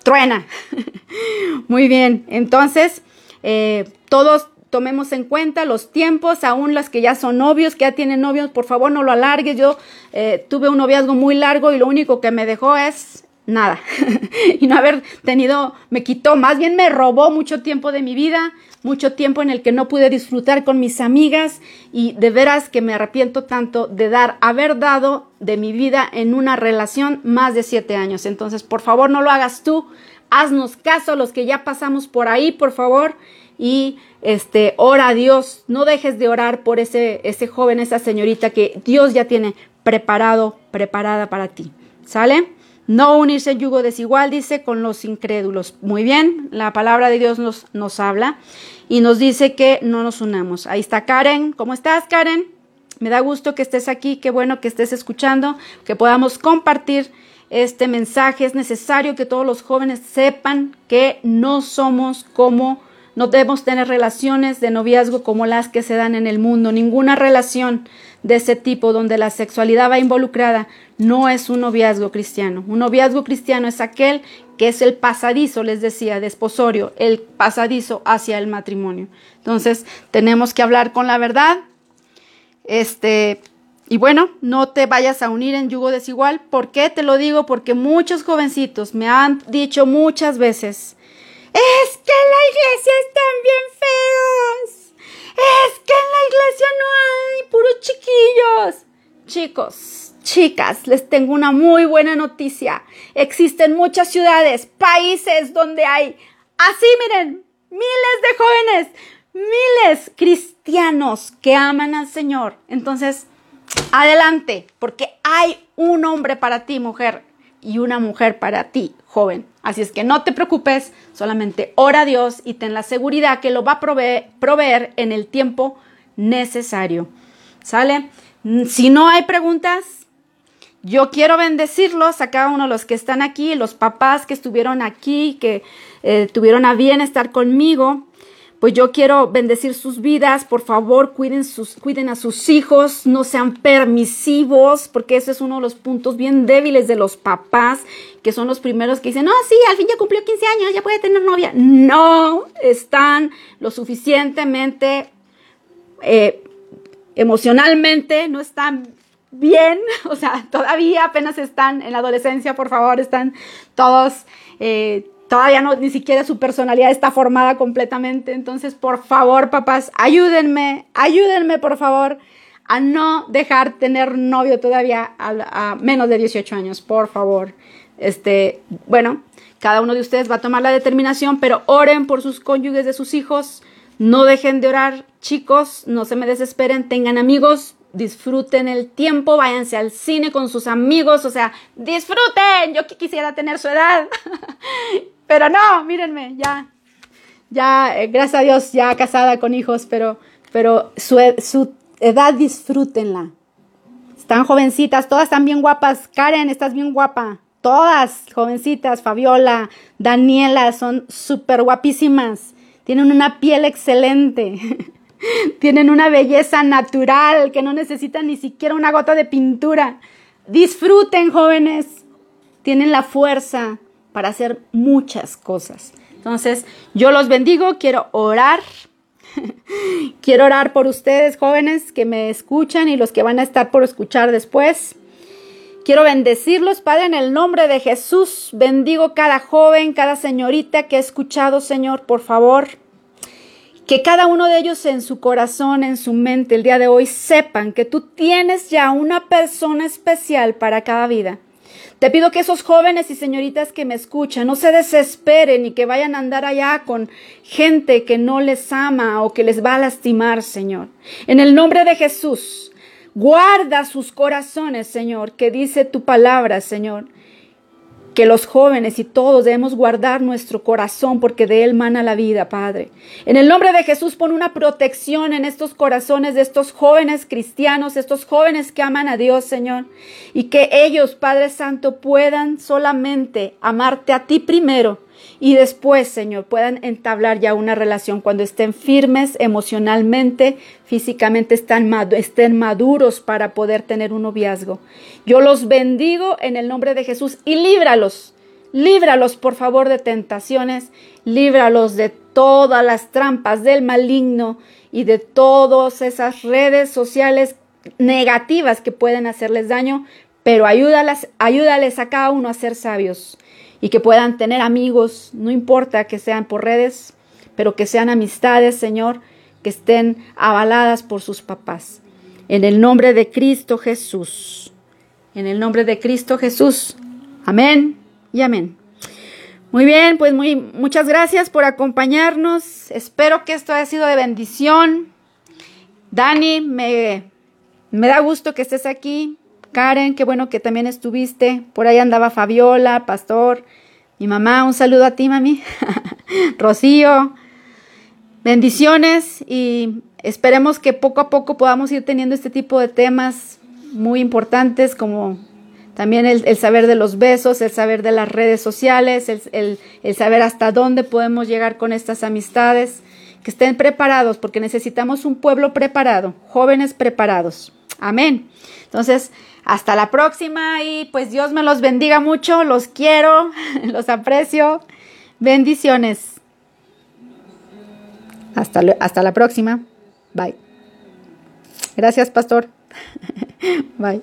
[SPEAKER 1] truena. *laughs* Muy bien, entonces eh, todos tomemos en cuenta los tiempos, aún las que ya son novios, que ya tienen novios, por favor no lo alargues. Yo eh, tuve un noviazgo muy largo y lo único que me dejó es nada. *laughs* y no haber tenido, me quitó, más bien me robó mucho tiempo de mi vida, mucho tiempo en el que no pude disfrutar con mis amigas y de veras que me arrepiento tanto de dar, haber dado de mi vida en una relación más de siete años. Entonces, por favor, no lo hagas tú. Haznos caso los que ya pasamos por ahí, por favor. Y este, ora a Dios. No dejes de orar por ese, ese joven, esa señorita que Dios ya tiene preparado, preparada para ti. ¿Sale? No unirse en yugo desigual, dice, con los incrédulos. Muy bien, la palabra de Dios nos, nos habla y nos dice que no nos unamos. Ahí está Karen. ¿Cómo estás, Karen? Me da gusto que estés aquí, qué bueno que estés escuchando, que podamos compartir este mensaje. Es necesario que todos los jóvenes sepan que no somos como No debemos tener relaciones de noviazgo como las que se dan en el mundo. Ninguna relación de ese tipo donde la sexualidad va involucrada no es un noviazgo cristiano. Un noviazgo cristiano es aquel que es el pasadizo, les decía, de esposorio, el pasadizo hacia el matrimonio. Entonces, tenemos que hablar con la verdad. Este, y bueno, no te vayas a unir en yugo desigual. ¿Por qué te lo digo? Porque muchos jovencitos me han dicho muchas veces, es que en la iglesia están bien feos. Es que en la iglesia no hay puros chiquillos. Chicos, chicas, les tengo una muy buena noticia. Existen muchas ciudades, países donde hay, así miren, miles de jóvenes, miles cristianos que aman al Señor. Entonces, adelante, porque hay un hombre para ti, mujer, y una mujer para ti, joven. Así es que no te preocupes, solamente ora a Dios y ten la seguridad que lo va a proveer, en el tiempo necesario. ¿Sale? Si no hay preguntas, yo quiero bendecirlos a cada uno de los que están aquí, los papás que estuvieron aquí, que eh, tuvieron a bien estar conmigo pues yo quiero bendecir sus vidas. Por favor, cuiden, sus, cuiden a sus hijos, no sean permisivos, porque ese es uno de los puntos bien débiles de los papás, que son los primeros que dicen, no, sí, al fin ya cumplió 15 años, ya puede tener novia. No, están lo suficientemente eh, emocionalmente, no están bien, *laughs* o sea, todavía apenas están en la adolescencia, por favor, están todos... Eh, todavía no, ni siquiera su personalidad está formada completamente. Entonces, por favor, papás, ayúdenme, ayúdenme, por favor, a no dejar tener novio todavía a, menos de 18 años, por favor. Este, bueno, cada uno de ustedes va a tomar la determinación, pero oren por sus cónyuges de sus hijos. No dejen de orar, chicos, no se me desesperen, tengan amigos, disfruten el tiempo, váyanse al cine con sus amigos, o sea, disfruten. Yo quisiera tener su edad. *laughs* Pero no, mírenme, ya, ya, eh, gracias a Dios, ya casada con hijos, pero, pero su, su edad disfrútenla. Están jovencitas, todas están bien guapas. Karen, estás bien guapa. Todas jovencitas, Fabiola, Daniela, son súper guapísimas. Tienen una piel excelente. *laughs* Tienen una belleza natural que no necesitan ni siquiera una gota de pintura. Disfruten, jóvenes. Tienen la fuerza, para hacer muchas cosas. Entonces, yo los bendigo, quiero orar. *laughs* quiero orar por ustedes, jóvenes, que me escuchan y los que van a estar por escuchar después. Quiero bendecirlos, Padre, en el nombre de Jesús. Bendigo cada joven, cada señorita que ha escuchado, Señor, por favor. Que cada uno de ellos en su corazón, en su mente, el día de hoy sepan que tú tienes ya una persona especial para cada vida te pido que esos jóvenes y señoritas que me escuchan no se desesperen y que vayan a andar allá con gente que no les ama o que les va a lastimar, Señor. En el nombre de Jesús, guarda sus corazones, Señor, que dice tu palabra, Señor que los jóvenes y todos debemos guardar nuestro corazón porque de él mana la vida, Padre. En el nombre de Jesús pon una protección en estos corazones de estos jóvenes cristianos, estos jóvenes que aman a Dios, Señor, y que ellos, Padre Santo, puedan solamente amarte a ti primero y después, Señor, puedan entablar ya una relación cuando estén firmes emocionalmente, físicamente, estén maduros para poder tener un noviazgo. Yo los bendigo en el nombre de Jesús y líbralos, líbralos por favor de tentaciones, líbralos de todas las trampas del maligno y de todas esas redes sociales negativas que pueden hacerles daño, pero ayúdales, ayúdales a cada uno a ser sabios y que puedan tener amigos, no importa que sean por redes, pero que sean amistades, Señor, que estén avaladas por sus papás. En el nombre de Cristo Jesús. En el nombre de Cristo Jesús. Amén y amén. Muy bien, pues muy, muchas gracias por acompañarnos. Espero que esto haya sido de bendición. Dani, me, me da gusto que estés aquí. Karen, qué bueno que también estuviste. Por ahí andaba Fabiola, Pastor, mi mamá, un saludo a ti, mami. *laughs* Rocío, bendiciones y esperemos que poco a poco podamos ir teniendo este tipo de temas muy importantes como También el, saber de los besos, el saber de las redes sociales, el, el saber hasta dónde podemos llegar con estas amistades. Que estén preparados porque necesitamos un pueblo preparado, jóvenes preparados. Amén. Entonces, hasta la próxima y pues Dios me los bendiga mucho, los quiero, *laughs* los aprecio. Bendiciones. Hasta, hasta la próxima. Bye. Gracias, pastor. *laughs* Bye.